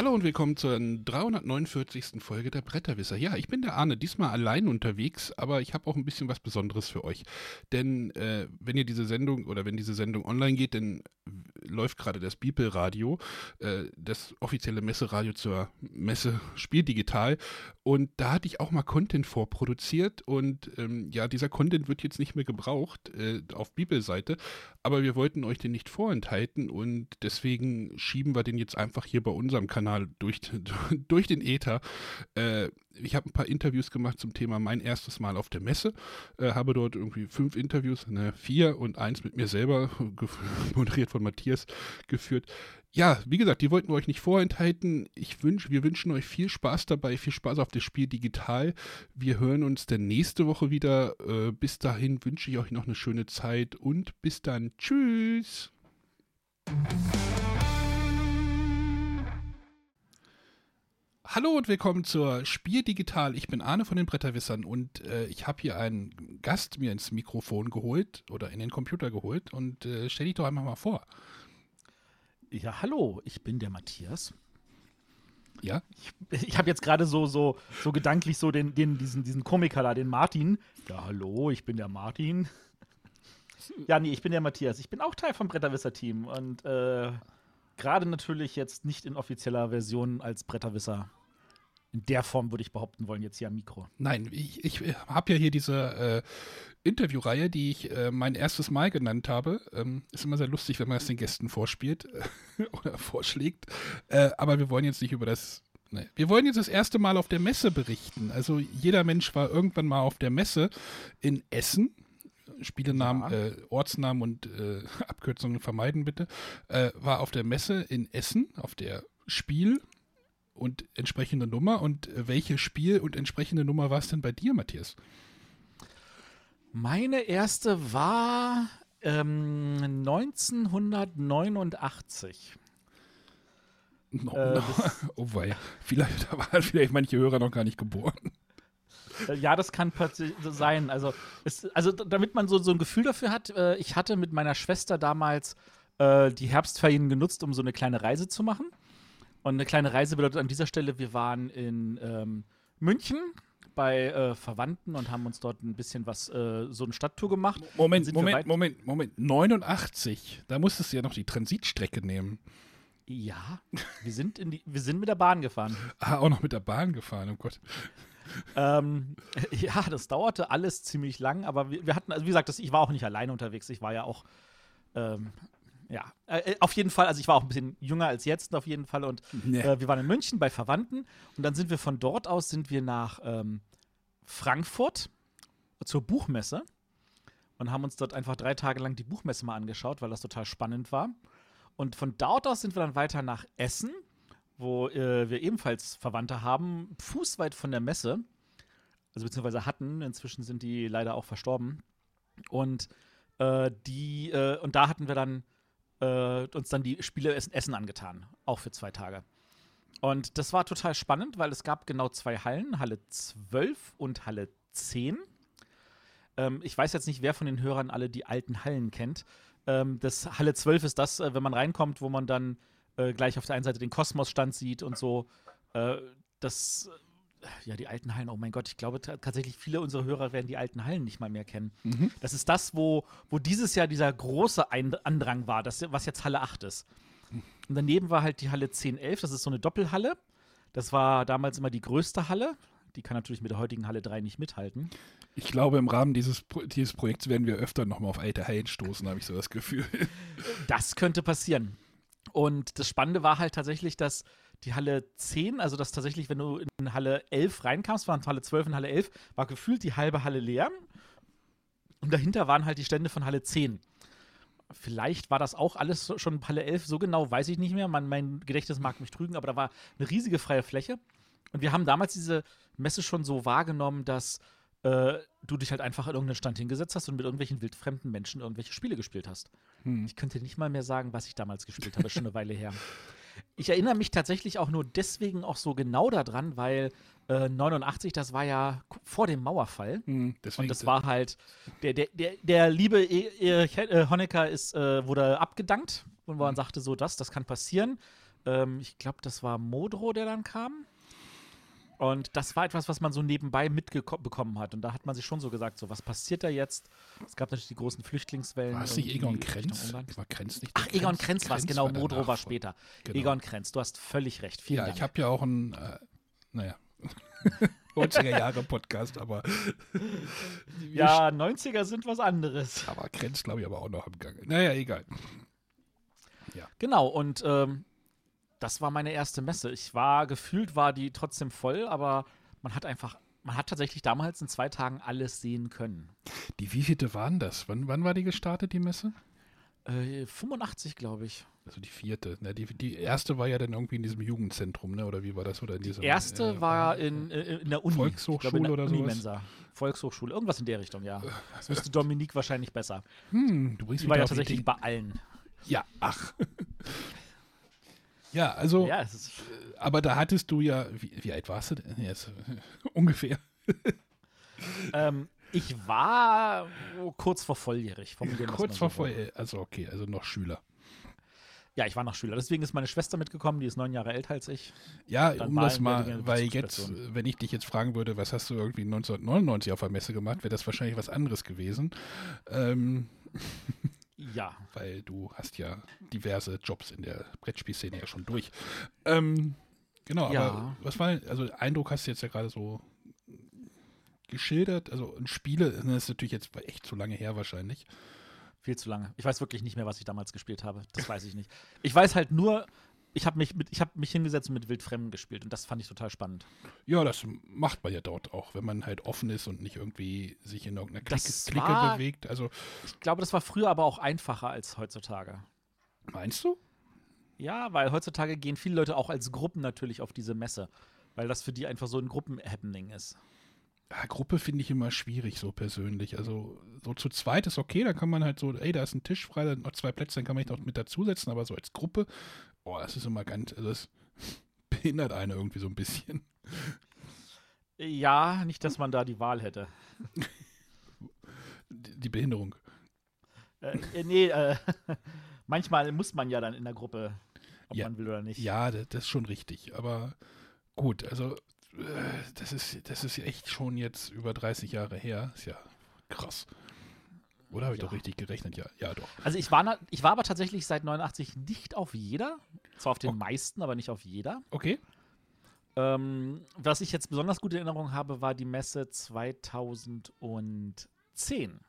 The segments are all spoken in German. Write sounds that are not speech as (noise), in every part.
Hallo und willkommen zur 349. Folge der Bretterwisser. Ja, ich bin der Arne, diesmal allein unterwegs, aber ich habe auch ein bisschen was Besonderes für euch. Denn äh, wenn ihr diese Sendung oder wenn diese Sendung online geht, dann läuft gerade das Bibelradio, äh, das offizielle Messeradio zur Messe Spiel Digital. Und da hatte ich auch mal Content vorproduziert und ähm, ja, dieser Content wird jetzt nicht mehr gebraucht äh, auf Bibelseite, aber wir wollten euch den nicht vorenthalten und deswegen schieben wir den jetzt einfach hier bei unserem Kanal durch, (laughs) durch den Äther. Äh, ich habe ein paar Interviews gemacht zum Thema mein erstes Mal auf der Messe, äh, habe dort irgendwie fünf Interviews, ne, vier und eins mit mir selber, (laughs) (laughs) moderiert von Matthias, geführt. Ja, wie gesagt, die wollten wir euch nicht vorenthalten. Ich wünsch, wir wünschen euch viel Spaß dabei, viel Spaß auf das Spiel digital. Wir hören uns dann nächste Woche wieder. Äh, bis dahin wünsche ich euch noch eine schöne Zeit und bis dann. Tschüss. Hallo und willkommen zur Spiel Digital. Ich bin Arne von den Bretterwissern und äh, ich habe hier einen Gast mir ins Mikrofon geholt oder in den Computer geholt und äh, stell dich doch einfach mal vor. Ja, hallo, ich bin der Matthias. Ja? Ich, ich habe jetzt gerade so, so, so gedanklich so den, den, diesen, diesen Komiker da, den Martin. Ja, hallo, ich bin der Martin. Ja, nee, ich bin der Matthias. Ich bin auch Teil vom Bretterwisser-Team und äh, gerade natürlich jetzt nicht in offizieller Version als Bretterwisser in der Form würde ich behaupten wollen, jetzt hier am Mikro. Nein, ich, ich habe ja hier diese äh, Interviewreihe, die ich äh, mein erstes Mal genannt habe. Ähm, ist immer sehr lustig, wenn man das den Gästen vorspielt (laughs) oder vorschlägt. Äh, aber wir wollen jetzt nicht über das. Ne, wir wollen jetzt das erste Mal auf der Messe berichten. Also jeder Mensch war irgendwann mal auf der Messe in Essen. Spielenamen, ja. äh, Ortsnamen und äh, Abkürzungen vermeiden bitte. Äh, war auf der Messe in Essen, auf der Spiel und entsprechende Nummer. Und welches Spiel und entsprechende Nummer war es denn bei dir, Matthias? Meine erste war ähm, 1989. No, äh, no. (laughs) oh wei, vielleicht waren vielleicht manche Hörer noch gar nicht geboren. Äh, ja, das kann sein. Also, es, also damit man so, so ein Gefühl dafür hat, äh, ich hatte mit meiner Schwester damals äh, die Herbstferien genutzt, um so eine kleine Reise zu machen. Und eine kleine Reise bedeutet an dieser Stelle, wir waren in ähm, München bei äh, Verwandten und haben uns dort ein bisschen was, äh, so eine Stadttour gemacht. Moment, Moment, Moment, Moment. 89, da musstest du ja noch die Transitstrecke nehmen. Ja, wir sind, in die, wir sind mit der Bahn gefahren. (laughs) Ah, auch noch mit der Bahn gefahren, oh Gott. ähm, (laughs) ja, das dauerte alles ziemlich lang, aber wir, wir hatten, also wie gesagt, das, ich war auch nicht alleine unterwegs. Ich war ja auch ähm, ja, äh, auf jeden Fall. Also ich war auch ein bisschen jünger als jetzt auf jeden Fall und (laughs) nee. äh, wir waren in München bei Verwandten und dann sind wir von dort aus sind wir nach ähm, Frankfurt zur Buchmesse und haben uns dort einfach drei Tage lang die Buchmesse mal angeschaut, weil das total spannend war. Und von dort aus sind wir dann weiter nach Essen, wo äh, wir ebenfalls Verwandte haben, fußweit von der Messe, also beziehungsweise hatten. Inzwischen sind die leider auch verstorben. Und äh, die äh, und da hatten wir dann äh, uns dann die Spiele Essen angetan, auch für zwei Tage. Und das war total spannend, weil es gab genau zwei Hallen, Halle 12 und Halle 10. Ähm, ich weiß jetzt nicht, wer von den Hörern alle die alten Hallen kennt. Ähm, das Halle 12 ist das, äh, wenn man reinkommt, wo man dann äh, gleich auf der einen Seite den Kosmos-Stand sieht und so. Äh, das ja, die alten Hallen, oh mein Gott, ich glaube tatsächlich, viele unserer Hörer werden die alten Hallen nicht mal mehr kennen. Mhm. Das ist das, wo, wo dieses Jahr dieser große Ein Andrang war, das, was jetzt Halle 8 ist. Und daneben war halt die Halle 10, 11, das ist so eine Doppelhalle. Das war damals immer die größte Halle. Die kann natürlich mit der heutigen Halle 3 nicht mithalten. Ich glaube, im Rahmen dieses, dieses Projekts werden wir öfter nochmal auf alte Hallen stoßen, habe ich so das Gefühl. Das könnte passieren. Und das Spannende war halt tatsächlich, dass die Halle 10, also das tatsächlich, wenn du in Halle 11 reinkamst, waren Halle 12 und Halle 11, war gefühlt die halbe Halle leer. Und dahinter waren halt die Stände von Halle 10. Vielleicht war das auch alles schon Halle 11, so genau weiß ich nicht mehr. Man, mein Gedächtnis mag mich trügen, aber da war eine riesige freie Fläche. Und wir haben damals diese Messe schon so wahrgenommen, dass äh, du dich halt einfach an irgendeinen Stand hingesetzt hast und mit irgendwelchen wildfremden Menschen irgendwelche Spiele gespielt hast. Hm. Ich könnte nicht mal mehr sagen, was ich damals gespielt habe, schon eine Weile her. (laughs) Ich erinnere mich tatsächlich auch nur deswegen auch so genau daran, weil äh, 89, das war ja vor dem Mauerfall. Mhm, und das war halt, der, der, der, der liebe e e äh, Honecker ist, äh, wurde abgedankt und man mhm. sagte so, das, das kann passieren. Ähm, ich glaube, das war Modro, der dann kam. Und das war etwas, was man so nebenbei mitbekommen hat. Und da hat man sich schon so gesagt, so, was passiert da jetzt? Es gab natürlich die großen Flüchtlingswellen. War es nicht Egon Krenz? War Krenz nicht Ach, Egon Krenz war es, genau. War Modro war später. Genau. Egon Krenz, du hast völlig recht. Vielen ja, Dank. ich habe ja auch ein, äh, naja, 90er (laughs) Jahre Podcast, aber. (laughs) ja, 90er sind was anderes. Aber Krenz, glaube ich, aber auch noch im Gange. Naja, egal. Ja. Genau, und ähm, das war meine erste Messe. Ich war, gefühlt war die trotzdem voll, aber man hat einfach, man hat tatsächlich damals in zwei Tagen alles sehen können. Die wievielte waren das? Wann, wann war die gestartet, die Messe? Äh, 85, glaube ich. Also die vierte. Ne, die, die erste war ja dann irgendwie in diesem Jugendzentrum, ne? Oder wie war das? Oder in diesem, die erste äh, war in, äh, in der Uni. Volkshochschule glaube, oder so. Volkshochschule, irgendwas in der Richtung, ja. Das wüsste Dominik wahrscheinlich besser. Hm, du bringst die war ja tatsächlich bei allen. Ja, ach. Ja, also, ja, äh, aber da hattest du ja, wie, wie alt warst du denn jetzt? (laughs) Ungefähr. ähm, ich war kurz vor volljährig. kurz vor volljährig, also okay, also noch Schüler. Ja, ich war noch Schüler. Deswegen ist meine Schwester mitgekommen, die ist neun Jahre älter als ich. Ja, um das mal, weil jetzt, wenn ich dich jetzt fragen würde, was hast du irgendwie 1999 auf der Messe gemacht, wäre das wahrscheinlich was anderes gewesen. Ähm, (laughs) ja. Weil du hast ja diverse Jobs in der Brettspielszene ja schon durch. Ähm, genau, ja. aber was war, also Eindruck hast du jetzt ja gerade so geschildert, also Spiele, das ist natürlich jetzt echt zu lange her wahrscheinlich. Viel zu lange. Ich weiß wirklich nicht mehr, was ich damals gespielt habe. Das weiß ich nicht. Ich weiß halt nur, ich habe mich, hab mich hingesetzt und mit Wildfremden gespielt und das fand ich total spannend. Ja, das macht man ja dort auch, wenn man halt offen ist und nicht irgendwie sich in irgendeiner Clique, Clique war, bewegt. Also, ich glaube, das war früher aber auch einfacher als heutzutage. Meinst du? Ja, weil heutzutage gehen viele Leute auch als Gruppen natürlich auf diese Messe, weil das für die einfach so ein Gruppen-Happening ist. Ja, Gruppe finde ich immer schwierig, so persönlich. Also, so zu zweit ist okay, da kann man halt so, ey, da ist ein Tisch frei, da sind noch zwei Plätze, dann kann man sich noch mit dazusetzen, aber so als Gruppe Oh, das ist immer ganz, also das (laughs) behindert einen irgendwie so ein bisschen. Ja, nicht, dass man da die Wahl hätte. Die Behinderung. Äh, äh, nee, äh, (laughs) manchmal muss man ja dann in der Gruppe, ob ja, man will oder nicht. Ja, das, ist schon richtig. Aber gut, also das ist, das ist echt schon jetzt über 30 Jahre her. Ist ja krass. Oder habe ich ja. doch richtig gerechnet? Ja, ja doch. Also ich war, ich war aber tatsächlich seit 89 nicht auf jeder. Zwar auf den okay. meisten, aber nicht auf jeder. Okay. Ähm, was ich jetzt besonders gute Erinnerung habe, war die Messe 2010.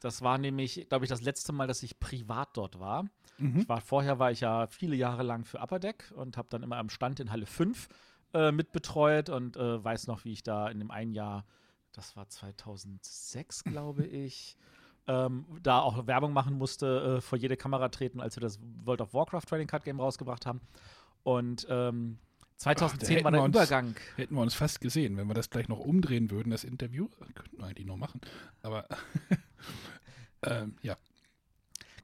Das war nämlich, glaube ich, das letzte Mal, dass ich privat dort war. Mhm. War vorher war ich ja viele Jahre lang für Upper Deck und habe dann immer am Stand in Halle 5 äh, mitbetreut und äh, weiß noch, wie ich da in dem einen Jahr das war 2006, glaube ich, ähm, da auch Werbung machen musste, äh, vor jede Kamera treten, als wir das World of Warcraft Trading Card Game rausgebracht haben. Und ähm, 2010 Ach, war der uns, Übergang. Hätten wir uns fast gesehen, wenn wir das gleich noch umdrehen würden, das Interview. Könnten wir eigentlich noch machen. Aber (laughs) ähm, ja.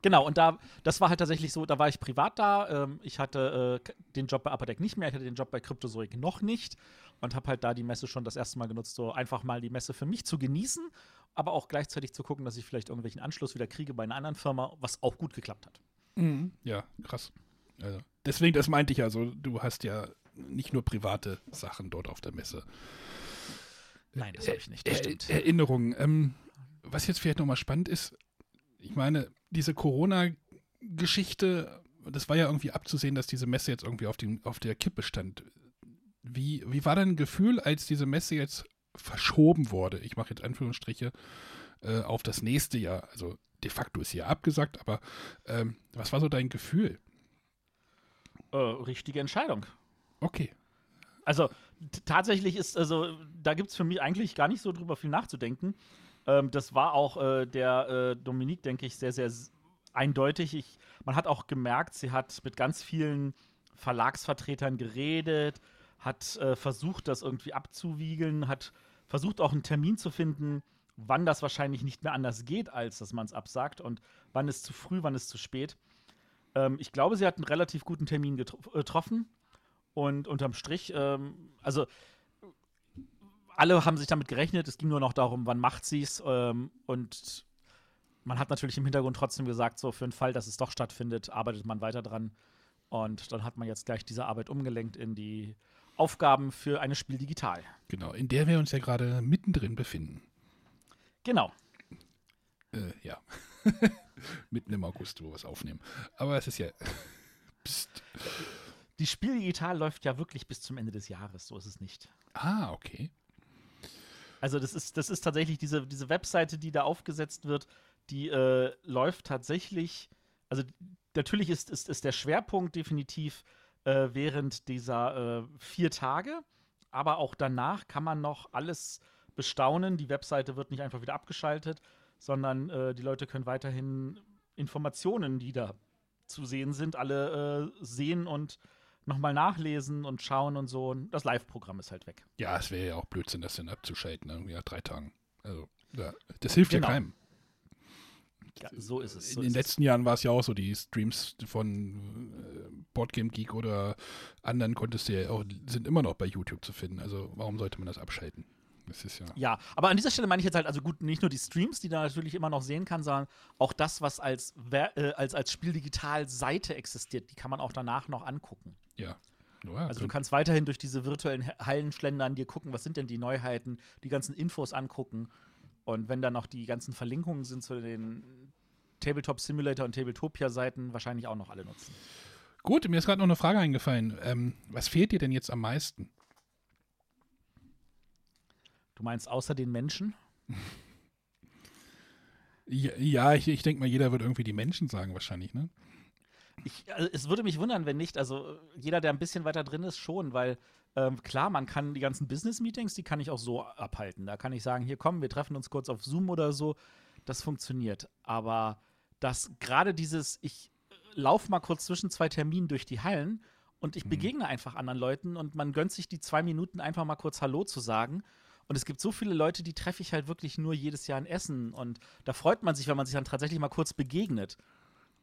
Genau, und da, das war halt tatsächlich so, da war ich privat da. Ähm, ich hatte äh, den Job bei Upper Deck nicht mehr, ich hatte den Job bei Cryptozoic noch nicht und habe halt da die Messe schon das erste Mal genutzt, so einfach mal die Messe für mich zu genießen, aber auch gleichzeitig zu gucken, dass ich vielleicht irgendwelchen Anschluss wieder kriege bei einer anderen Firma, was auch gut geklappt hat. Mhm. Ja, krass. Also, deswegen, das meinte ich also, du hast ja nicht nur private Sachen dort auf der Messe. Nein, das habe ich nicht. Das er, Erinnerungen. Ähm, was jetzt vielleicht nochmal spannend ist, ich meine, diese Corona-Geschichte, das war ja irgendwie abzusehen, dass diese Messe jetzt irgendwie auf, dem, auf der Kippe stand. Wie, wie war dein Gefühl, als diese Messe jetzt verschoben wurde? Ich mache jetzt Anführungsstriche äh, auf das nächste Jahr. Also de facto ist sie ja abgesagt, aber ähm, was war so dein Gefühl? Äh, richtige Entscheidung. Okay. Also tatsächlich ist, also da gibt es für mich eigentlich gar nicht so drüber viel nachzudenken. Ähm, das war auch äh, der äh, Dominik, denke ich, sehr, sehr eindeutig. Ich, man hat auch gemerkt, sie hat mit ganz vielen Verlagsvertretern geredet, hat äh, versucht, das irgendwie abzuwiegeln, hat versucht auch einen Termin zu finden, wann das wahrscheinlich nicht mehr anders geht, als dass man es absagt und wann ist zu früh, wann ist zu spät. Ähm, ich glaube, sie hat einen relativ guten Termin äh, getroffen und unterm Strich, ähm, also alle haben sich damit gerechnet, es ging nur noch darum, wann macht sie es ähm, und man hat natürlich im Hintergrund trotzdem gesagt, so für den Fall, dass es doch stattfindet, arbeitet man weiter dran. Und dann hat man jetzt gleich diese Arbeit umgelenkt in die Aufgaben für ein Spiel digital. Genau, in der wir uns ja gerade mittendrin befinden. Genau. Äh, ja. (laughs) Mitten im August, wo wir es aufnehmen. Aber es ist ja. (laughs) Psst. Die Spiel digital läuft ja wirklich bis zum Ende des Jahres, so ist es nicht. Ah, okay. Also das ist, das ist tatsächlich diese, diese Webseite, die da aufgesetzt wird, die äh, läuft tatsächlich, also natürlich ist, ist, ist der Schwerpunkt definitiv äh, während dieser äh, vier Tage, aber auch danach kann man noch alles bestaunen. Die Webseite wird nicht einfach wieder abgeschaltet, sondern äh, die Leute können weiterhin Informationen, die da zu sehen sind, alle äh, sehen und nochmal nachlesen und schauen und so. Das Live-Programm ist halt weg. Ja, es wäre ja auch Blödsinn, das dann abzuschalten, irgendwie nach drei Tagen. Also, ja, das hilft Genau. ja keinem. Ja, so ist es. So In den ist es. letzten Jahren war es ja auch so, die Streams von äh, Boardgame Geek oder anderen konntest du ja auch, sind immer noch bei YouTube zu finden. Also warum sollte man das abschalten? Das ist ja. Ja, aber an dieser Stelle meine ich jetzt halt, also gut, nicht nur die Streams, die da natürlich immer noch sehen kann, sondern auch das, was als, äh, als, als Spiel-Digital-Seite existiert, die kann man auch danach noch angucken. Ja. ja Also du kannst weiterhin durch diese virtuellen Ha- Hallen schlendern, dir gucken, was sind denn die Neuheiten, die ganzen Infos angucken. Und wenn dann noch die ganzen Verlinkungen sind zu den Tabletop Simulator und Tabletopia-Seiten, wahrscheinlich auch noch alle nutzen. Gut, mir ist gerade noch eine Frage eingefallen. Ähm, was fehlt dir denn jetzt am meisten? Du meinst außer den Menschen? Ja, ich, ich denke mal, jeder wird irgendwie die Menschen sagen, wahrscheinlich, ne? Ich, also es würde mich wundern, wenn nicht. Also jeder, der ein bisschen weiter drin ist, schon, weil ähm, klar, man kann die ganzen Business-Meetings, die kann ich auch so abhalten. Da kann ich sagen, hier komm, wir treffen uns kurz auf Zoom oder so. Das funktioniert. Aber dass gerade dieses, ich laufe mal kurz zwischen zwei Terminen durch die Hallen und ich begegne einfach anderen Leuten und man gönnt sich die zwei Minuten einfach mal kurz Hallo zu sagen. Und es gibt so viele Leute, die treffe ich halt wirklich nur jedes Jahr in Essen. Und da freut man sich, wenn man sich dann tatsächlich mal kurz begegnet.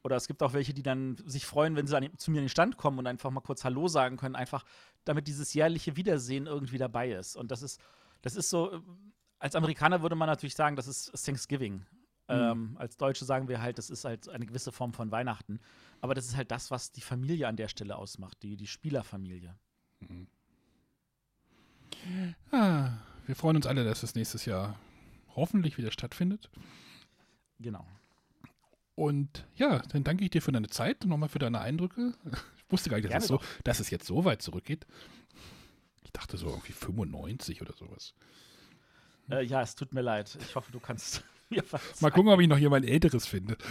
Oder es gibt auch welche, die dann sich freuen, wenn sie an, zu mir in den Stand kommen und einfach mal kurz Hallo sagen können, einfach damit dieses jährliche Wiedersehen irgendwie dabei ist. Und das ist, das ist so, als Amerikaner würde man natürlich sagen, das ist Thanksgiving. Ähm, als Deutsche sagen wir halt, das ist halt eine gewisse Form von Weihnachten. Aber das ist halt das, was die Familie an der Stelle ausmacht, die, die Spielerfamilie. Ah, wir freuen uns alle, dass es nächstes Jahr hoffentlich wieder stattfindet. Genau. Und ja, dann danke ich dir für deine Zeit und nochmal für deine Eindrücke. (laughs) Ich wusste gar nicht, dass es, so, dass es jetzt so weit zurückgeht. Ich dachte so irgendwie 95 oder sowas. Äh, ja, es tut mir leid. Ich hoffe, du kannst (laughs) mir verzeihen. Mal gucken, ob ich noch jemand Älteres finde. (laughs)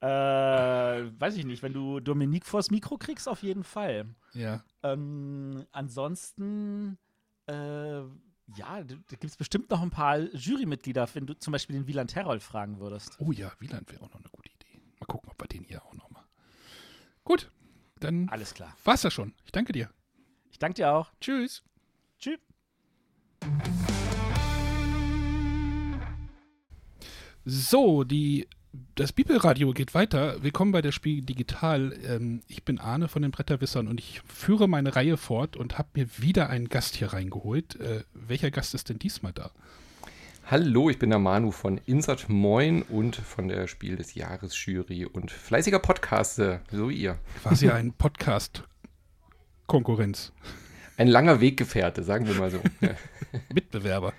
Äh, weiß ich nicht. Wenn du Dominique vors Mikro kriegst, auf jeden Fall. Ja. Ähm, ansonsten, äh, ja, da gibt es bestimmt noch ein paar Jurymitglieder, wenn du zum Beispiel den Wieland Herold fragen würdest. Oh ja, Wieland wäre auch noch eine gute Idee. Mal gucken, ob wir den hier auch noch mal. Gut, dann Alles klar. war's das schon. Ich danke dir. Ich danke dir auch. Tschüss. Tschüss. So, die, das Bibelradio geht weiter. Willkommen bei der Spiel Digital. Ähm, ich bin Arne von den Bretterwissern und ich führe meine Reihe fort und habe mir wieder einen Gast hier reingeholt. Äh, welcher Gast ist denn diesmal da? Hallo, ich bin der Manu von Insert Moin und von der Spiel des Jahres Jury und fleißiger Podcaster, so wie ihr. Quasi ein Podcast-Konkurrenz. (laughs) Ein langer Weggefährte, sagen wir mal so. (laughs) Mitbewerber.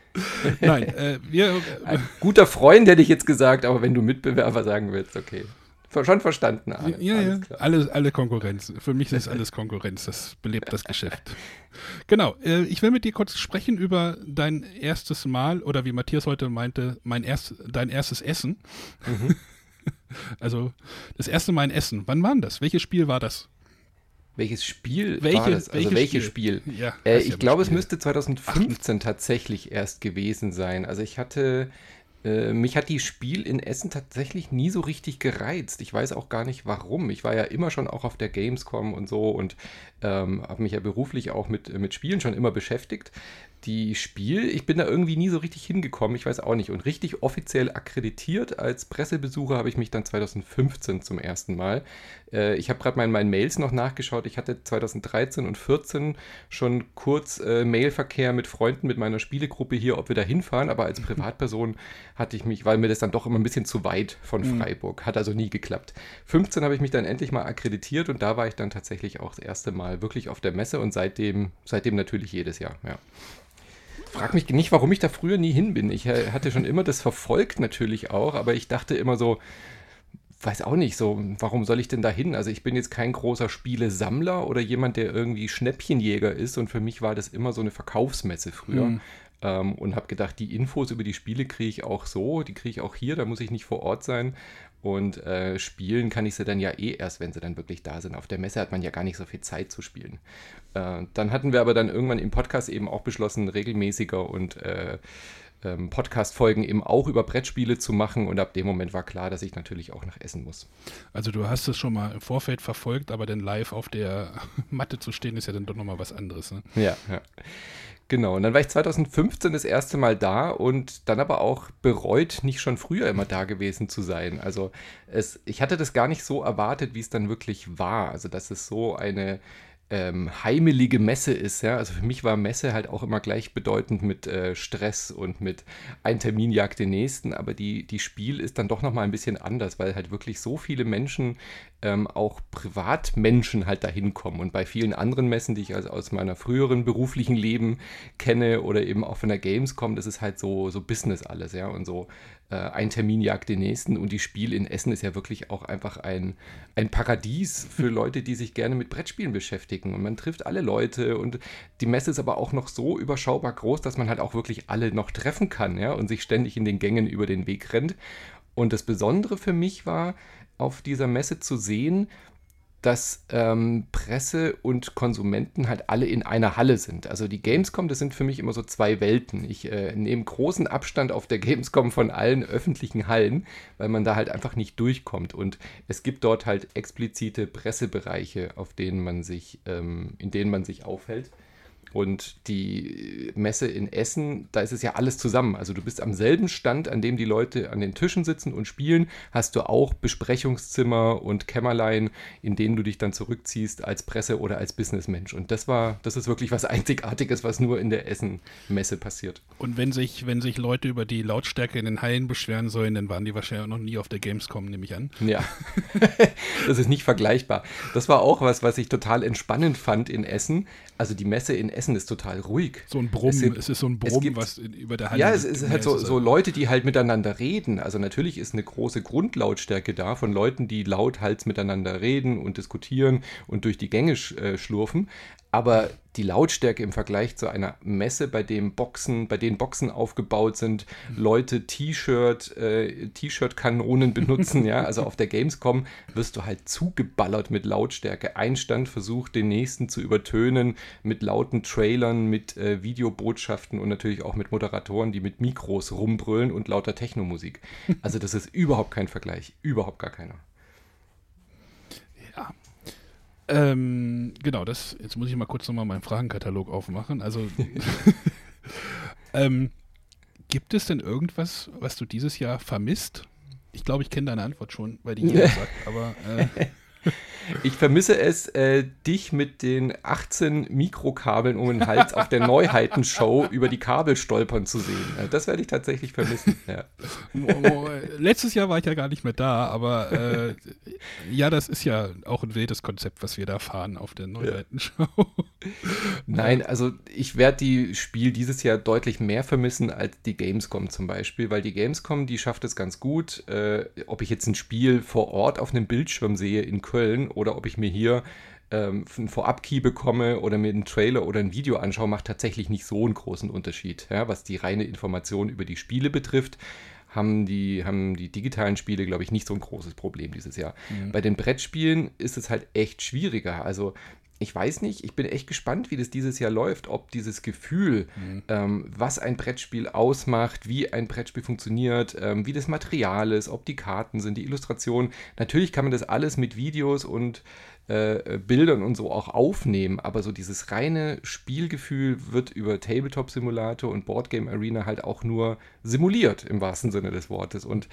Nein, äh, wir. Ein guter Freund hätte ich jetzt gesagt, aber wenn du Mitbewerber sagen willst, okay. Schon verstanden, Arne. Ja, ja, Alles alle Konkurrenz. Für mich ist alles Konkurrenz. Das belebt das Geschäft. Genau. Äh, ich will mit dir kurz sprechen über dein erstes Mal oder wie Matthias heute meinte, mein erst, dein erstes Essen. Mhm. (laughs) Also das erste Mal ein Essen. Wann war denn das? Welches Spiel war das? Welches Spiel Welche- war das? Also welches welches Spiel? Spiel? Ja, Äh, heißt ja ich glaube, es Spiel. müsste 2015 tatsächlich erst gewesen sein. Also ich hatte, äh, mich hat die Spiel in Essen tatsächlich nie so richtig gereizt. Ich weiß auch gar nicht warum. Ich war ja immer schon auch auf der Gamescom und so und ähm, habe mich ja beruflich auch mit, mit Spielen schon immer beschäftigt. Die Spiel, ich bin da irgendwie nie so richtig hingekommen, ich weiß auch nicht. Und richtig offiziell akkreditiert als Pressebesucher habe ich mich dann 2015 zum ersten Mal. Äh, ich habe gerade mal in meinen Mails noch nachgeschaut. Ich hatte 2013 und 14 schon kurz äh, Mailverkehr mit Freunden, mit meiner Spielegruppe hier, ob wir da hinfahren. Aber als Privatperson hatte ich mich, weil mir das dann doch immer ein bisschen zu weit von mhm. Freiburg. Hat also nie geklappt. 15 habe ich mich dann endlich mal akkreditiert und da war ich dann tatsächlich auch das erste Mal wirklich auf der Messe und seitdem, seitdem natürlich jedes Jahr, ja. Frag mich nicht, warum ich da früher nie hin bin. Ich äh, hatte schon immer das verfolgt natürlich auch, aber ich dachte immer so, weiß auch nicht so, warum soll ich denn da hin? Also ich bin jetzt kein großer Spielesammler oder jemand, der irgendwie Schnäppchenjäger ist und für mich war das immer so eine Verkaufsmesse früher. Mhm. Ähm, und habe gedacht, die Infos über die Spiele kriege ich auch so, die kriege ich auch hier, da muss ich nicht vor Ort sein. Und äh, spielen kann ich sie dann ja eh erst, wenn sie dann wirklich da sind. Auf der Messe hat man ja gar nicht so viel Zeit zu spielen. Äh, dann hatten wir aber dann irgendwann im Podcast eben auch beschlossen, regelmäßiger und äh, ähm, Podcast-Folgen eben auch über Brettspiele zu machen. Und ab dem Moment war klar, dass ich natürlich auch nach Essen muss. Also du hast es schon mal im Vorfeld verfolgt, aber dann live auf der (laughs) Matte zu stehen, ist ja dann doch nochmal was anderes. Ne? Ja, ja. Genau, und dann war ich 2015 das erste Mal da und dann aber auch bereut, nicht schon früher immer da gewesen zu sein. Also es, ich hatte das gar nicht so erwartet, wie es dann wirklich war. Also dass es so eine ähm, heimelige Messe ist. Ja? Also für mich war Messe halt auch immer gleichbedeutend mit äh, Stress und mit ein Termin jagt den nächsten, aber die, die Spiel ist dann doch nochmal ein bisschen anders, weil halt wirklich so viele Menschen, ähm, auch Privatmenschen halt dahin kommen. Und bei vielen anderen Messen, die ich also aus meiner früheren beruflichen Leben kenne oder eben auch von der Gamescom, das ist halt so, so Business alles, ja, und so äh, ein Termin jagt den nächsten und die Spiel in Essen ist ja wirklich auch einfach ein, ein Paradies für (laughs) Leute, die sich gerne mit Brettspielen beschäftigen und man trifft alle Leute und die Messe ist aber auch noch so überschaubar groß, dass man halt auch wirklich alle noch treffen kann, ja, und sich ständig in den Gängen über den Weg rennt. Und das Besondere für mich war, auf dieser Messe zu sehen, dass ähm, Presse und Konsumenten halt alle in einer Halle sind. Also die Gamescom, das sind für mich immer so zwei Welten. Ich äh, nehme großen Abstand auf der Gamescom von allen öffentlichen Hallen, weil man da halt einfach nicht durchkommt. Und es gibt dort halt explizite Pressebereiche, auf denen man sich, ähm, in denen man sich aufhält. Und die Messe in Essen, da ist es ja alles zusammen. Also du bist am selben Stand, an dem die Leute an den Tischen sitzen und spielen, hast du auch Besprechungszimmer und Kämmerlein, in denen du dich dann zurückziehst als Presse- oder als Businessmensch. Und das war, das ist wirklich was Einzigartiges, was nur in der Essen-Messe passiert. Und wenn sich, wenn sich Leute über die Lautstärke in den Hallen beschweren sollen, dann waren die wahrscheinlich noch nie auf der Gamescom, nehme ich an. Ja, (laughs) das ist nicht vergleichbar. Das war auch was, was ich total entspannend fand in Essen. Also die Messe in Essen ist total ruhig. So ein Brummen, es, sind, es ist so ein Brummen, gibt, was über der Halle Ja, es ist halt so, so Leute, die halt miteinander reden. Also natürlich ist eine große Grundlautstärke da von Leuten, die lauthals miteinander reden und diskutieren und durch die Gänge äh, schlurfen aber die Lautstärke im Vergleich zu einer Messe, bei dem Boxen, bei denen Boxen aufgebaut sind, Leute T-Shirt, äh, T-Shirt-Kanonen benutzen, ja, also auf der Gamescom wirst du halt zugeballert mit Lautstärke. Ein Stand versucht, den nächsten zu übertönen mit lauten Trailern, mit äh, Videobotschaften und natürlich auch mit Moderatoren, die mit Mikros rumbrüllen und lauter Technomusik. Also das ist überhaupt kein Vergleich, überhaupt gar keiner. Ähm, genau, das, jetzt muss ich mal kurz nochmal meinen Fragenkatalog aufmachen. Also, (laughs) ähm, gibt es denn irgendwas, was du dieses Jahr vermisst? Ich glaube, ich kenne deine Antwort schon, weil die (laughs) jeder sagt, aber. Äh, Ich vermisse es, äh, dich mit den 18 Mikrokabeln um den Hals auf der Neuheitenshow über die Kabel stolpern zu sehen. Äh, das werde ich tatsächlich vermissen. Ja. Letztes Jahr war ich ja gar nicht mehr da, aber äh, ja, das ist ja auch ein wildes Konzept, was wir da fahren auf der Neuheitenshow. Nein, also ich werde die Spiel dieses Jahr deutlich mehr vermissen als die Gamescom zum Beispiel, weil die Gamescom, die schafft es ganz gut. Äh, ob ich jetzt ein Spiel vor Ort auf einem Bildschirm sehe in Köln oder ob ich mir hier ähm, einen Vorab-Key bekomme oder mir einen Trailer oder ein Video anschaue, macht tatsächlich nicht so einen großen Unterschied. Ja, was die reine Information über die Spiele betrifft, haben die, haben die digitalen Spiele, glaube ich, nicht so ein großes Problem dieses Jahr. Mhm. Bei den Brettspielen ist es halt echt schwieriger. Also ich weiß nicht, ich bin echt gespannt, wie das dieses Jahr läuft, ob dieses Gefühl, mhm. ähm, was ein Brettspiel ausmacht, wie ein Brettspiel funktioniert, ähm, wie das Material ist, ob die Karten sind, die Illustrationen. Natürlich kann man das alles mit Videos und äh, Bildern und so auch aufnehmen, aber so dieses reine Spielgefühl wird über Tabletop Simulator und Boardgame Arena halt auch nur simuliert im wahrsten Sinne des Wortes. Und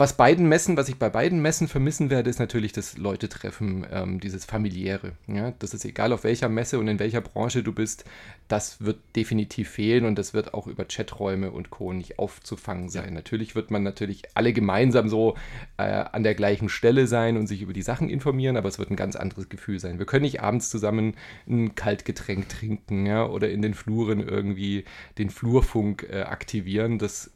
was beiden Messen, was ich bei beiden Messen vermissen werde, ist natürlich das Leute-Treffen, ähm, dieses familiäre. Ja? Das ist egal, auf welcher Messe und in welcher Branche du bist, das wird definitiv fehlen und das wird auch über Chaträume und Co. nicht aufzufangen sein. Ja. Natürlich wird man natürlich alle gemeinsam so äh, an der gleichen Stelle sein und sich über die Sachen informieren, aber es wird ein ganz anderes Gefühl sein. Wir können nicht abends zusammen ein Kaltgetränk trinken ja? oder in den Fluren irgendwie den Flurfunk äh, aktivieren. Das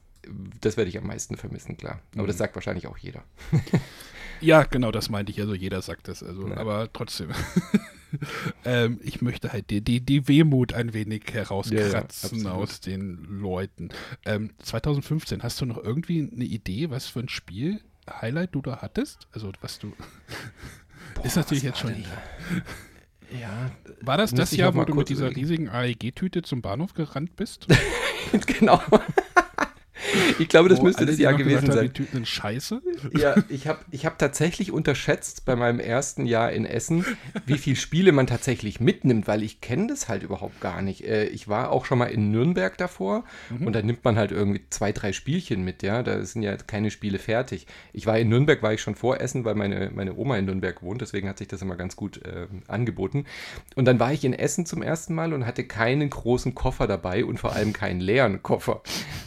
das werde ich am meisten vermissen, klar. Aber mhm. das sagt wahrscheinlich auch jeder. (laughs) ja, genau, das meinte ich. Also jeder sagt das. Also, ja. aber trotzdem. (laughs) ähm, ich möchte halt die, die, die Wehmut ein wenig herauskratzen ja, ja, aus den Leuten. Ähm, 2015, hast du noch irgendwie eine Idee, was für ein Spiel Highlight du da hattest? Also was du. (laughs) Boah, ist natürlich jetzt schon. Ja, war das das Jahr, wo du mit dieser riesigen AEG-Tüte zum Bahnhof gerannt bist? genau. (laughs) Ich glaube, das müsste das Jahr gewesen sein. Die sind scheiße. (laughs) Ja, ich habe ich hab tatsächlich unterschätzt bei meinem ersten Jahr in Essen, wie viele Spiele man tatsächlich mitnimmt, weil ich kenne das halt überhaupt gar nicht. Äh, ich war auch schon mal in Nürnberg davor mhm. und da nimmt man halt irgendwie zwei, drei Spielchen mit, ja. Da sind ja keine Spiele fertig. Ich war in Nürnberg, war ich schon vor Essen, weil meine, meine Oma in Nürnberg wohnt, deswegen hat sich das immer ganz gut äh, angeboten. Und dann war ich in Essen zum ersten Mal und hatte keinen großen Koffer dabei und vor allem keinen leeren Koffer.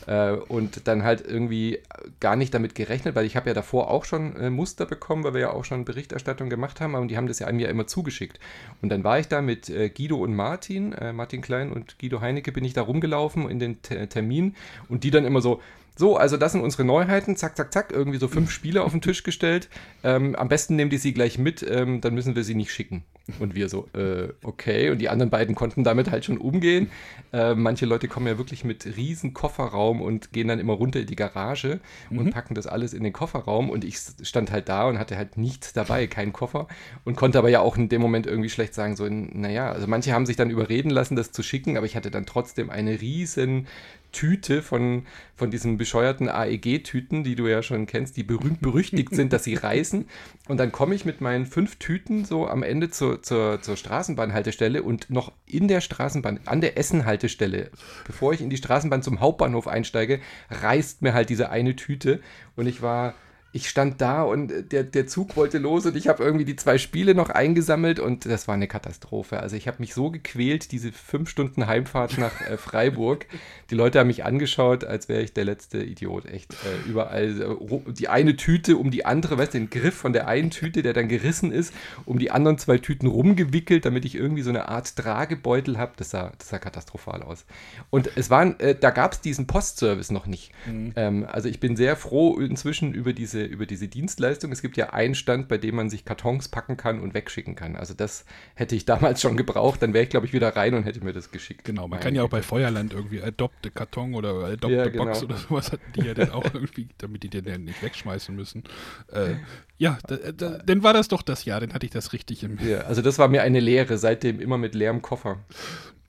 Äh, und dann halt irgendwie gar nicht damit gerechnet, weil ich habe ja davor auch schon äh, Muster bekommen, weil wir ja auch schon Berichterstattung gemacht haben, und die haben das ja einem ja immer zugeschickt. Und dann war ich da mit äh, Guido und Martin, äh, Martin Klein und Guido Heinecke, bin ich da rumgelaufen in den T Termin und die dann immer so, so, also das sind unsere Neuheiten. Zack, zack, zack. Irgendwie so fünf Spiele auf den Tisch gestellt. Ähm, am besten nehmen die sie gleich mit, ähm, dann müssen wir sie nicht schicken. Und wir so, äh, okay. Und die anderen beiden konnten damit halt schon umgehen. Äh, manche Leute kommen ja wirklich mit riesen Kofferraum und gehen dann immer runter in die Garage mhm. und packen das alles in den Kofferraum. Und ich stand halt da und hatte halt nichts dabei, keinen Koffer. Und konnte aber ja auch in dem Moment irgendwie schlecht sagen, so, naja, also manche haben sich dann überreden lassen, das zu schicken, aber ich hatte dann trotzdem eine riesen Tüte von, von diesen bescheuerten AEG-Tüten, die du ja schon kennst, die berühmt berüchtigt sind, dass sie (laughs) reißen. Und dann komme ich mit meinen fünf Tüten so am Ende zur, zur, zur Straßenbahnhaltestelle und noch in der Straßenbahn, an der Essenhaltestelle, bevor ich in die Straßenbahn zum Hauptbahnhof einsteige, reißt mir halt diese eine Tüte. Und ich war ich stand da und der, der Zug wollte los und ich habe irgendwie die zwei Spiele noch eingesammelt und das war eine Katastrophe. Also ich habe mich so gequält, diese fünf Stunden Heimfahrt nach äh, Freiburg. Die Leute haben mich angeschaut, als wäre ich der letzte Idiot. Echt äh, überall äh, die eine Tüte um die andere, weißt du, den Griff von der einen Tüte, der dann gerissen ist, um die anderen zwei Tüten rumgewickelt, damit ich irgendwie so eine Art Tragebeutel habe. Das sah, das sah katastrophal aus. Und es waren, äh, da gab es diesen Postservice noch nicht. Mhm. Ähm, also ich bin sehr froh inzwischen über diese, über diese Dienstleistung. Es gibt ja einen Stand, bei dem man sich Kartons packen kann und wegschicken kann. Also das hätte ich damals schon gebraucht. Dann wäre ich, glaube ich, wieder rein und hätte mir das geschickt. Genau, man kann ja auch bei Feuerland irgendwie Adopte Karton oder Adopte ja, genau. Box oder sowas hatten die ja dann auch irgendwie, damit die den dann nicht wegschmeißen müssen. Äh, ja, da, da, dann war das doch das Jahr, dann hatte ich das richtig im. Ja, also das war mir eine Lehre, seitdem immer mit leerem Koffer.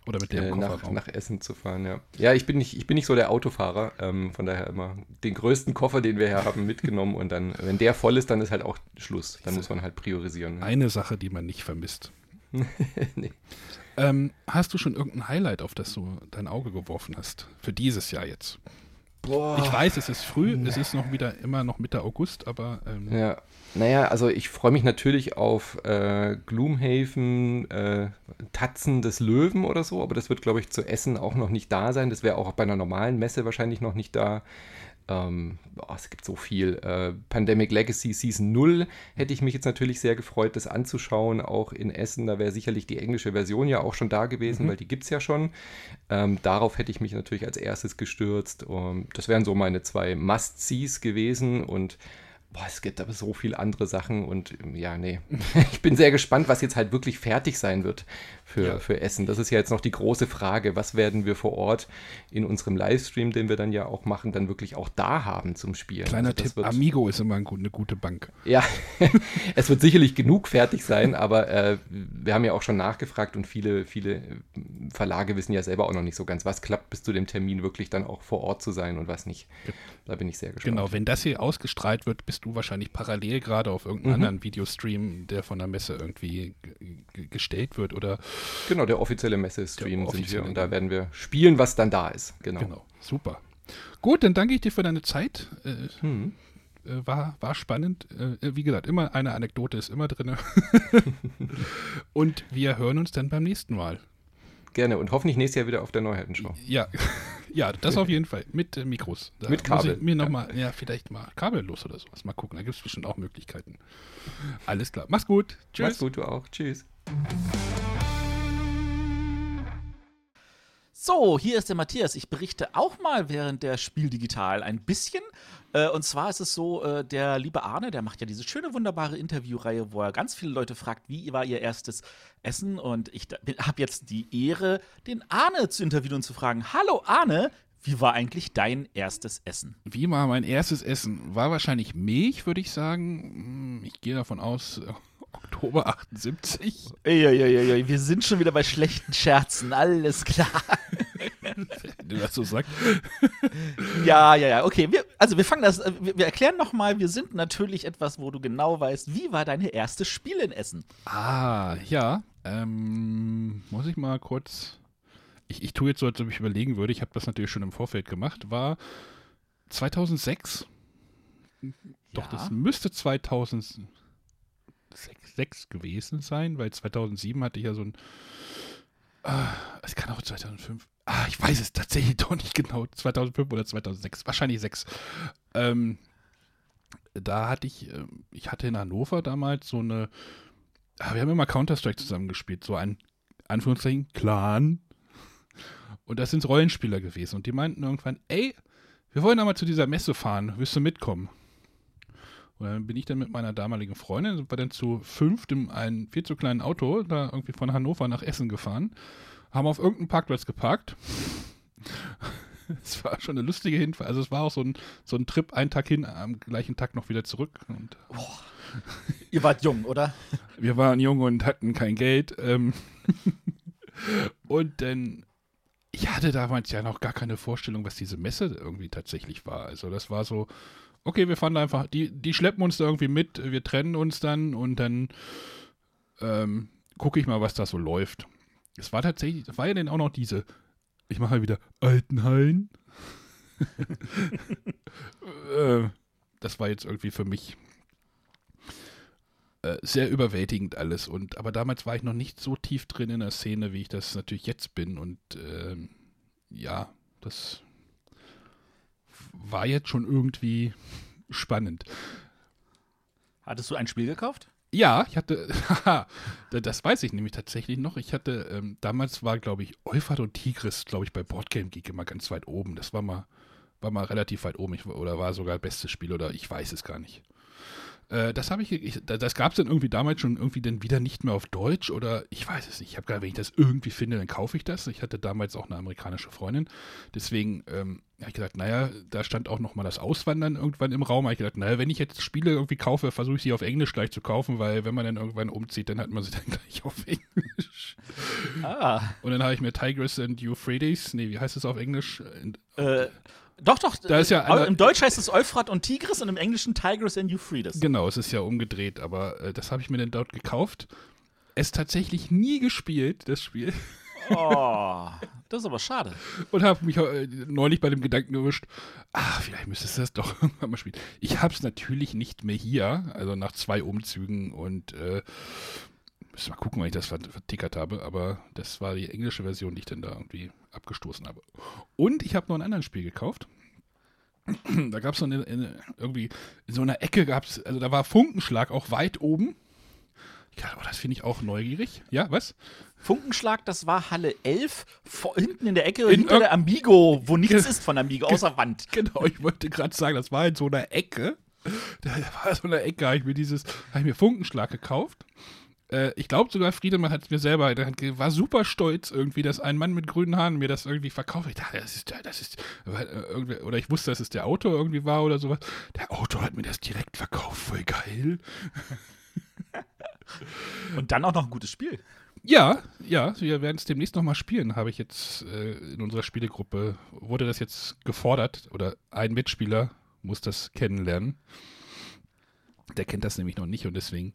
Oder mit dem äh, nach, nach, Essen zu fahren, ja. Ja, ich bin nicht, ich bin nicht so der Autofahrer, ähm, von daher immer den größten Koffer, den wir hier haben, mitgenommen und dann, wenn der voll ist, dann ist halt auch Schluss. Dann muss man halt priorisieren. Ne? Eine Sache, die man nicht vermisst. (laughs) nee. ähm, hast du schon irgendein Highlight, auf das du dein Auge geworfen hast? Für dieses Jahr jetzt? Boah. Ich weiß, es ist früh, es ist noch wieder immer noch Mitte August, aber. Ähm ja, naja, also ich freue mich natürlich auf äh, Gloomhaven, äh, Tatzen des Löwen oder so, aber das wird, glaube ich, zu Essen auch noch nicht da sein. Das wäre auch bei einer normalen Messe wahrscheinlich noch nicht da. Ähm, oh, es gibt so viel. Äh, Pandemic Legacy Season 0 hätte ich mich jetzt natürlich sehr gefreut, das anzuschauen, auch in Essen. Da wäre sicherlich die englische Version ja auch schon da gewesen, mhm. weil die gibt es ja schon. Ähm, darauf hätte ich mich natürlich als erstes gestürzt. Um, das wären so meine zwei Must-Sees gewesen und Boah, es gibt aber so viele andere Sachen und ja, nee. (laughs) ich bin sehr gespannt, was jetzt halt wirklich fertig sein wird für, ja. für Essen. Das ist ja jetzt noch die große Frage. Was werden wir vor Ort in unserem Livestream, den wir dann ja auch machen, dann wirklich auch da haben zum Spielen? Kleiner also Tipp, Amigo ist immer eine gute Bank. Ja, (laughs) es wird sicherlich genug fertig sein, aber äh, wir haben ja auch schon nachgefragt und viele, viele Verlage wissen ja selber auch noch nicht so ganz, was klappt bis zu dem Termin wirklich dann auch vor Ort zu sein und was nicht. Da bin ich sehr gespannt. Genau, wenn das hier ausgestrahlt wird, bist du wahrscheinlich parallel gerade auf irgendeinem mhm. anderen Videostream, der von der Messe irgendwie gestellt wird oder Genau, der offizielle Messestream sind wir und da werden wir spielen, was dann da ist. Genau. genau. Super. Gut, dann danke ich dir für deine Zeit. Äh, hm. äh, war, war spannend. Äh, wie gesagt, immer eine Anekdote ist immer drin. (laughs) und wir hören uns dann beim nächsten Mal. Gerne und hoffentlich nächstes Jahr wieder auf der Neuheitenshow. Ja, (laughs) ja, das auf jeden Fall. Mit äh, Mikros. Da Mit Kabel. mir noch mal, ja, vielleicht mal kabellos oder sowas. Mal gucken, da gibt es bestimmt auch Möglichkeiten. Alles klar. Mach's gut. Tschüss. Mach's gut, du auch. Tschüss. So, hier ist der Matthias. Ich berichte auch mal während der Spiel digital ein bisschen. Äh, und zwar ist es so, äh, der liebe Arne, der macht ja diese schöne, wunderbare Interviewreihe, wo er ganz viele Leute fragt, wie war ihr erstes Essen? Und ich habe jetzt die Ehre, den Arne zu interviewen und zu fragen: Hallo Arne, wie war eigentlich dein erstes Essen? Wie war mein erstes Essen? War wahrscheinlich Milch, würde ich sagen. Hm, ich gehe davon aus, Oktober 78. Eieieiei, wir sind schon wieder bei schlechten Scherzen, alles klar. Wenn du das so sagst. Ja, ja, ja, okay. Wir, also wir fangen das, wir, wir erklären nochmal, wir sind natürlich etwas, wo du genau weißt, wie war deine erste Spiel in Essen? Ah, ja. Ähm, muss ich mal kurz. Ich, ich tue jetzt so, als ob ich überlegen würde. Ich habe das natürlich schon im Vorfeld gemacht. War 2006. Doch, ja. das müsste 2000. 6 gewesen sein, weil 2007 hatte ich ja so ein. Äh, es kann auch 2005. Ah, ich weiß es tatsächlich (laughs) doch nicht genau. 2005 oder 2006. Wahrscheinlich 6. Ähm, da hatte ich, äh, ich hatte in Hannover damals so eine. Ah, wir haben immer Counter-Strike zusammengespielt. So ein, Anführungszeichen, Clan. Und das sind Rollenspieler gewesen. Und die meinten irgendwann, ey, wir wollen da mal zu dieser Messe fahren. Willst du mitkommen? Und dann bin ich dann mit meiner damaligen Freundin, sind wir dann zu fünft in einem viel zu kleinen Auto, da irgendwie von Hannover nach Essen gefahren, haben auf irgendeinem Parkplatz geparkt. (laughs) Es war schon eine lustige Hinfahrt. Also es war auch so ein, so ein Trip, einen Tag hin, am gleichen Tag noch wieder zurück. Und, oh. Ihr wart jung, oder? (laughs) Wir waren jung und hatten kein Geld. Ähm (laughs) und dann, ich hatte damals ja noch gar keine Vorstellung, was diese Messe irgendwie tatsächlich war. Also das war so, okay, wir fahren einfach, die, die schleppen uns da irgendwie mit, wir trennen uns dann und dann ähm, gucke ich mal, was da so läuft. Es war tatsächlich, es war ja dann auch noch diese, ich mache halt wieder Altenhain. (laughs) äh, das war jetzt irgendwie für mich äh, sehr überwältigend alles. Und aber damals war ich noch nicht so tief drin in der Szene, wie ich das natürlich jetzt bin. Und äh, ja, das war jetzt schon irgendwie spannend. Hattest du ein Spiel gekauft? Ja, ich hatte, (laughs) das weiß ich nämlich tatsächlich noch. Ich hatte, ähm, damals war, glaube ich, Euphrat und Tigris, glaube ich, bei Boardgame Geek immer ganz weit oben. Das war mal, war mal relativ weit oben. Ich, oder war sogar bestes Spiel oder ich weiß es gar nicht. Äh, das habe ich, ich, das gab es dann irgendwie damals schon irgendwie dann wieder nicht mehr auf Deutsch oder ich weiß es nicht. Ich habe gerade, wenn ich das irgendwie finde, dann kaufe ich das. Ich hatte damals auch eine amerikanische Freundin. Deswegen ähm, habe ich gesagt, naja, da stand auch nochmal das Auswandern irgendwann im Raum. Habe ich gesagt, naja, wenn ich jetzt Spiele irgendwie kaufe, versuche ich sie auf Englisch gleich zu kaufen, weil wenn man dann irgendwann umzieht, dann hat man sie (laughs) dann gleich auf Englisch. Ah. Und dann habe ich mir Tigris and Euphrates, nee, wie heißt es auf Englisch? Äh, doch, doch. Da ist ja eine, Im Deutsch heißt es Euphrat und Tigris und im Englischen Tigris and Euphrates. Genau, es ist ja umgedreht, aber äh, das habe ich mir dann dort gekauft. Es tatsächlich nie gespielt, das Spiel. Oh, (laughs) das ist aber schade. Und habe mich äh, neulich bei dem Gedanken erwischt, ah, vielleicht müsstest du das doch (laughs) irgendwann mal spielen. Ich habe es natürlich nicht mehr hier, also nach zwei Umzügen und äh, müssen mal gucken, wann ich das vertickert habe, aber das war die englische Version, die ich dann da irgendwie abgestoßen habe. Und ich habe noch ein anderes Spiel gekauft. (clears throat) da gab es so eine, eine, irgendwie, in so einer Ecke gab es, also da war Funkenschlag auch weit oben. Ich dachte, oh, das finde ich auch neugierig. Ja, was? Funkenschlag, das war Halle 11, vor, hinten in der Ecke, in hinter der Amigo, wo nichts ist von Amigo, außer Wand. Genau, ich wollte gerade sagen, das war in so einer Ecke. Da war so eine Ecke, habe ich mir dieses, habe ich mir Funkenschlag gekauft. Äh, ich glaube sogar, Friedemann hat es mir selber, der war super stolz irgendwie, dass ein Mann mit grünen Haaren mir das irgendwie verkauft. Ich dachte, das ist, das ist, äh, oder ich wusste, dass es der Autor irgendwie war oder sowas. Der Autor hat mir das direkt verkauft, voll geil. Und dann auch noch ein gutes Spiel. Ja, ja, wir werden es demnächst nochmal spielen, habe ich jetzt äh, in unserer Spielegruppe, wurde das jetzt gefordert oder ein Mitspieler muss das kennenlernen. Der kennt das nämlich noch nicht und deswegen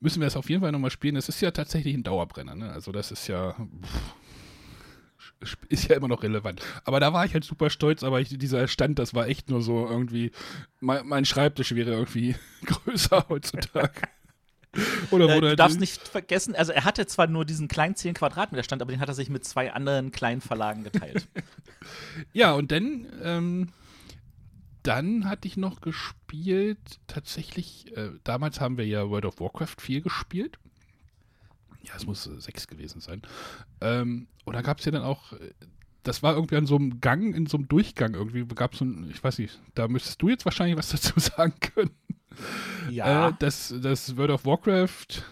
müssen wir es auf jeden Fall nochmal spielen. Es ist ja tatsächlich ein Dauerbrenner. Ne? Also das ist ja pff, ist ja immer noch relevant. Aber da war ich halt super stolz, aber ich, dieser Stand, das war echt nur so irgendwie, mein, mein Schreibtisch wäre irgendwie (laughs) größer heutzutage. (laughs) Oder äh, du darfst nicht vergessen, also er hatte zwar nur diesen kleinen 10 Quadratmeter Stand, aber den hat er sich mit zwei anderen kleinen Verlagen geteilt. (laughs) ja, und dann, ähm, dann hatte ich noch gespielt, tatsächlich, äh, damals haben wir ja World of Warcraft 4 gespielt. Ja, es muss äh, 6 gewesen sein. Ähm, und da gab es ja dann auch, äh, das war irgendwie an so einem Gang, in so einem Durchgang irgendwie, gab es so ein, ich weiß nicht, da müsstest du jetzt wahrscheinlich was (laughs) dazu sagen können. Ja. Äh, das, das World of Warcraft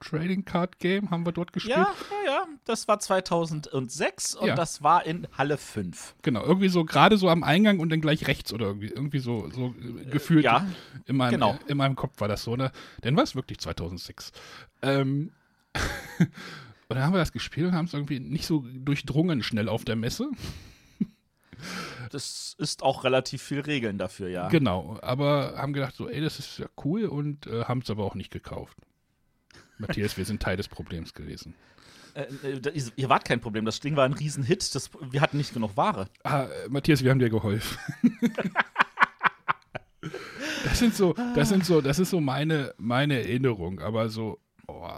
Trading Card Game haben wir dort gespielt. Ja, ja, ja. Das war 2006 und ja. das war in Halle 5. Genau, irgendwie so gerade so am Eingang und dann gleich rechts oder irgendwie, irgendwie so, so gefühlt. Ja, in meinem, genau. in meinem Kopf war das so, ne? Denn war es wirklich 2006. Ähm, (laughs) und dann haben wir das gespielt und haben es irgendwie nicht so durchdrungen schnell auf der Messe. Das ist auch relativ viel Regeln dafür, ja. Genau, aber haben gedacht so, ey, das ist ja cool und äh, haben es aber auch nicht gekauft. Matthias, wir sind Teil des Problems gewesen. Äh, äh, ihr wart kein Problem, das Ding war ein Riesenhit, das, wir hatten nicht genug Ware. Ah, Matthias, wir haben dir geholfen. (laughs) das sind so, das sind so, das ist so meine, meine Erinnerung, aber so, oh,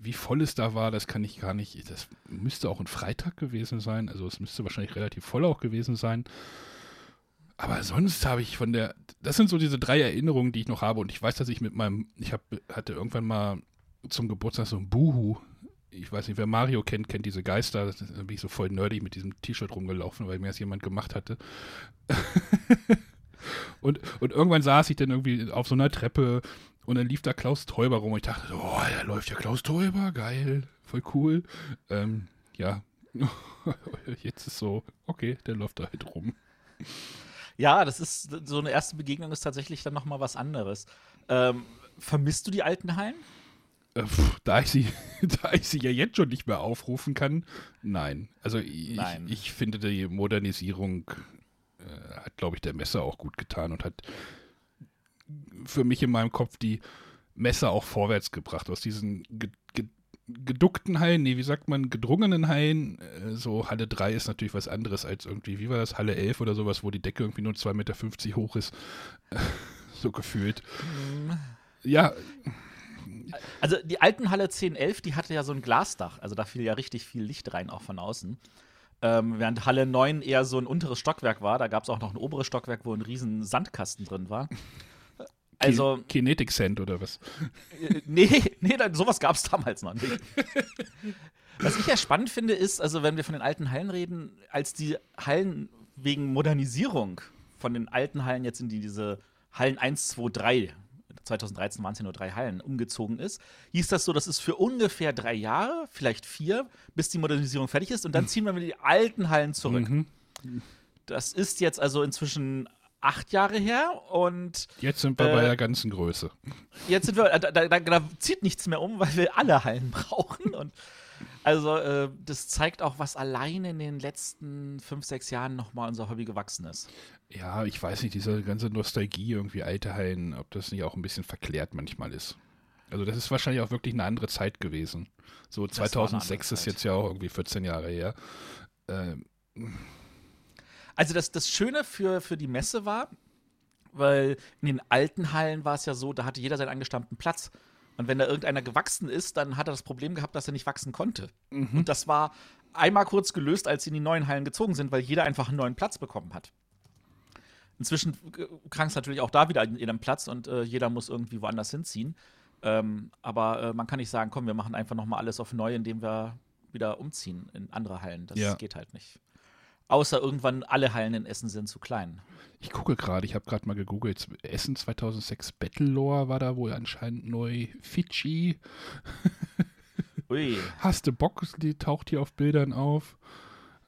wie voll es da war, das kann ich gar nicht. Das müsste auch ein Freitag gewesen sein. Also es müsste wahrscheinlich relativ voll auch gewesen sein. Aber sonst habe ich von der. Das sind so diese drei Erinnerungen, die ich noch habe. Und ich weiß, dass ich mit meinem. Ich hab, hatte irgendwann mal zum Geburtstag so ein Buhu. Ich weiß nicht, wer Mario kennt, kennt diese Geister. Da bin ich so voll nerdig mit diesem T-Shirt rumgelaufen, weil mir das jemand gemacht hatte. (laughs) und, und irgendwann saß ich dann irgendwie auf so einer Treppe und dann lief da Klaus Teuber rum und ich dachte, oh, da läuft ja Klaus Teuber, geil, voll cool. Ähm, ja, (laughs) jetzt ist so, okay, der läuft da halt rum. Ja, das ist so eine erste Begegnung ist tatsächlich dann noch mal was anderes. Ähm, vermisst du die alten Hallen? Äh, da, ich sie, (laughs) da ich sie ja jetzt schon nicht mehr aufrufen kann, nein. Also ich, nein. ich finde, die Modernisierung äh, hat, glaube ich, der Messer auch gut getan und hat für mich in meinem Kopf die Messe auch vorwärts gebracht. Aus diesen ge ge geduckten Hallen, nee, wie sagt man, gedrungenen Hallen, äh, so Halle 3 ist natürlich was anderes als irgendwie, wie war das, Halle 11 oder sowas, wo die Decke irgendwie nur 2,50 Meter hoch ist. (laughs) so gefühlt. Mhm. Ja. Also die alten Halle 10, 11, die hatte ja so ein Glasdach, also da fiel ja richtig viel Licht rein, auch von außen. Ähm, während Halle 9 eher so ein unteres Stockwerk war, da gab es auch noch ein oberes Stockwerk, wo ein riesen Sandkasten drin war. Also, Kinetic Sand oder was? Äh, nee, (laughs) nee, sowas gab es damals noch nicht. was ich ja spannend finde, ist, also wenn wir von den alten Hallen reden, als die Hallen wegen Modernisierung von den alten Hallen jetzt in die, diese Hallen 1, 2, 3, 2013 waren es ja nur drei Hallen, umgezogen ist, hieß das so, das ist für ungefähr drei Jahre, vielleicht vier, bis die Modernisierung fertig ist und dann hm. ziehen wir wieder die alten Hallen zurück. Mhm. Das ist jetzt also inzwischen acht Jahre her und. Jetzt sind wir äh, bei der ganzen Größe. Jetzt sind wir, da, da, da, zieht nichts mehr um, weil wir alle Hallen brauchen. Und (laughs) also, äh, das zeigt auch, was alleine in den letzten fünf, sechs Jahren nochmal unser Hobby gewachsen ist. Ja, ich weiß nicht, diese ganze Nostalgie, irgendwie alte Hallen, ob das nicht auch ein bisschen verklärt manchmal ist. Also, das ist wahrscheinlich auch wirklich eine andere Zeit gewesen. So 2006 ist jetzt ja auch irgendwie 14 Jahre her. Ähm also das, das Schöne für, für die Messe war, weil in den alten Hallen war es ja so, da hatte jeder seinen angestammten Platz. Und wenn da irgendeiner gewachsen ist, dann hat er das Problem gehabt, dass er nicht wachsen konnte. Mhm. Und das war einmal kurz gelöst, als sie in die neuen Hallen gezogen sind, weil jeder einfach einen neuen Platz bekommen hat. Inzwischen krank es natürlich auch da wieder in jedem Platz und äh, jeder muss irgendwie woanders hinziehen. Ähm, aber äh, man kann nicht sagen, komm, wir machen einfach noch mal alles auf neu, indem wir wieder umziehen in andere Hallen. Das ja. geht halt nicht. Außer irgendwann alle Hallen in Essen sind zu klein. Ich gucke gerade, ich habe gerade mal gegoogelt. Essen 2006 Battlelore war da wohl anscheinend neu. Fidschi. Ui. (laughs) Hast du Bock? Die taucht hier auf Bildern auf.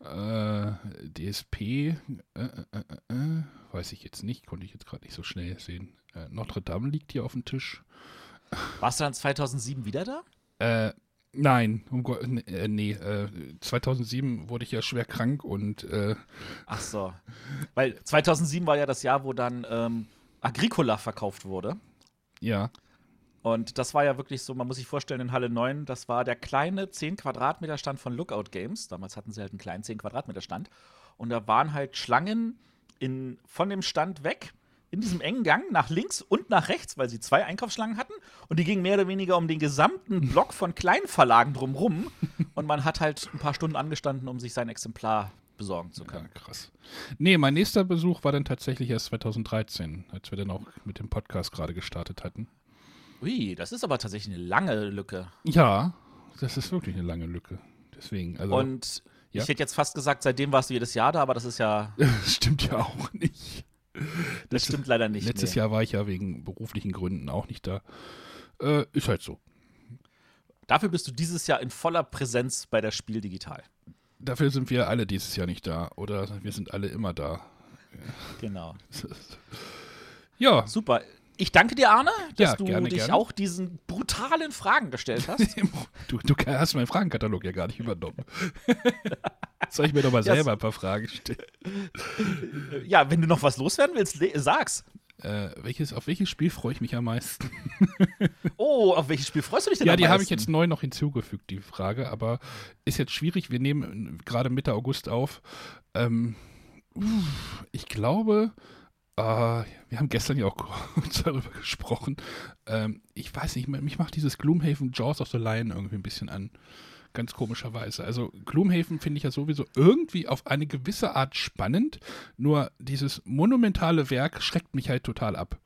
Äh, DSP. Äh, äh, äh, äh, weiß ich jetzt nicht. Konnte ich jetzt gerade nicht so schnell sehen. Äh, Notre Dame liegt hier auf dem Tisch. Warst du dann 2007 wieder da? Äh, Nein, um Gott, äh, nee, äh, 2007 wurde ich ja schwer krank und. Äh, Ach so. Weil 2007 war ja das Jahr, wo dann ähm, Agricola verkauft wurde. Ja. Und das war ja wirklich so, man muss sich vorstellen, in Halle 9, das war der kleine 10 Quadratmeter Stand von Lookout Games. Damals hatten sie halt einen kleinen 10 Quadratmeter Stand. Und da waren halt Schlangen in, von dem Stand weg, in diesem engen Gang, nach links und nach rechts, weil sie zwei Einkaufsschlangen hatten. Und die gingen mehr oder weniger um den gesamten Block von Kleinverlagen drumrum. Und man hat halt ein paar Stunden angestanden, um sich sein Exemplar besorgen zu können. Ja, krass. Nee, mein nächster Besuch war dann tatsächlich erst 2013, als wir dann auch mit dem Podcast gerade gestartet hatten. Ui, das ist aber tatsächlich eine lange Lücke. Ja, das ist wirklich eine lange Lücke. Deswegen, also. Und Ja. ich hätte jetzt fast gesagt, seitdem warst du jedes Jahr da, aber das ist ja, das (laughs) stimmt ja auch nicht. Das stimmt leider nicht. Letztes nee. Jahr war ich ja wegen beruflichen Gründen auch nicht da. Äh, ist halt so. Dafür bist du dieses Jahr in voller Präsenz bei der Spiel digital. Dafür sind wir alle dieses Jahr nicht da. Oder wir sind alle immer da. Genau. (laughs) Ja, Super. Ich danke dir, Arne, dass Ja, du gerne, dich gerne. auch diesen brutalen Fragen gestellt hast. (laughs) du, du hast meinen Fragenkatalog ja gar nicht übernommen. (laughs) Soll ich mir doch mal Ja, selber ein paar Fragen stellen? (laughs) ja, wenn du noch was loswerden willst, sag's. Äh, welches, auf welches Spiel freue ich mich am meisten? Oh, auf welches Spiel freust du dich denn Ja, am die habe ich meisten? jetzt neu noch hinzugefügt, die Frage, aber ist jetzt schwierig. Wir nehmen gerade Mitte August auf. Ähm, ich glaube, äh, wir haben gestern ja auch (laughs) kurz darüber gesprochen. Ähm, ich weiß nicht, mich macht dieses Gloomhaven Jaws of the Lion irgendwie ein bisschen an. Ganz komischerweise. Also Gloomhaven finde ich ja sowieso irgendwie auf eine gewisse Art spannend, nur dieses monumentale Werk schreckt mich halt total ab.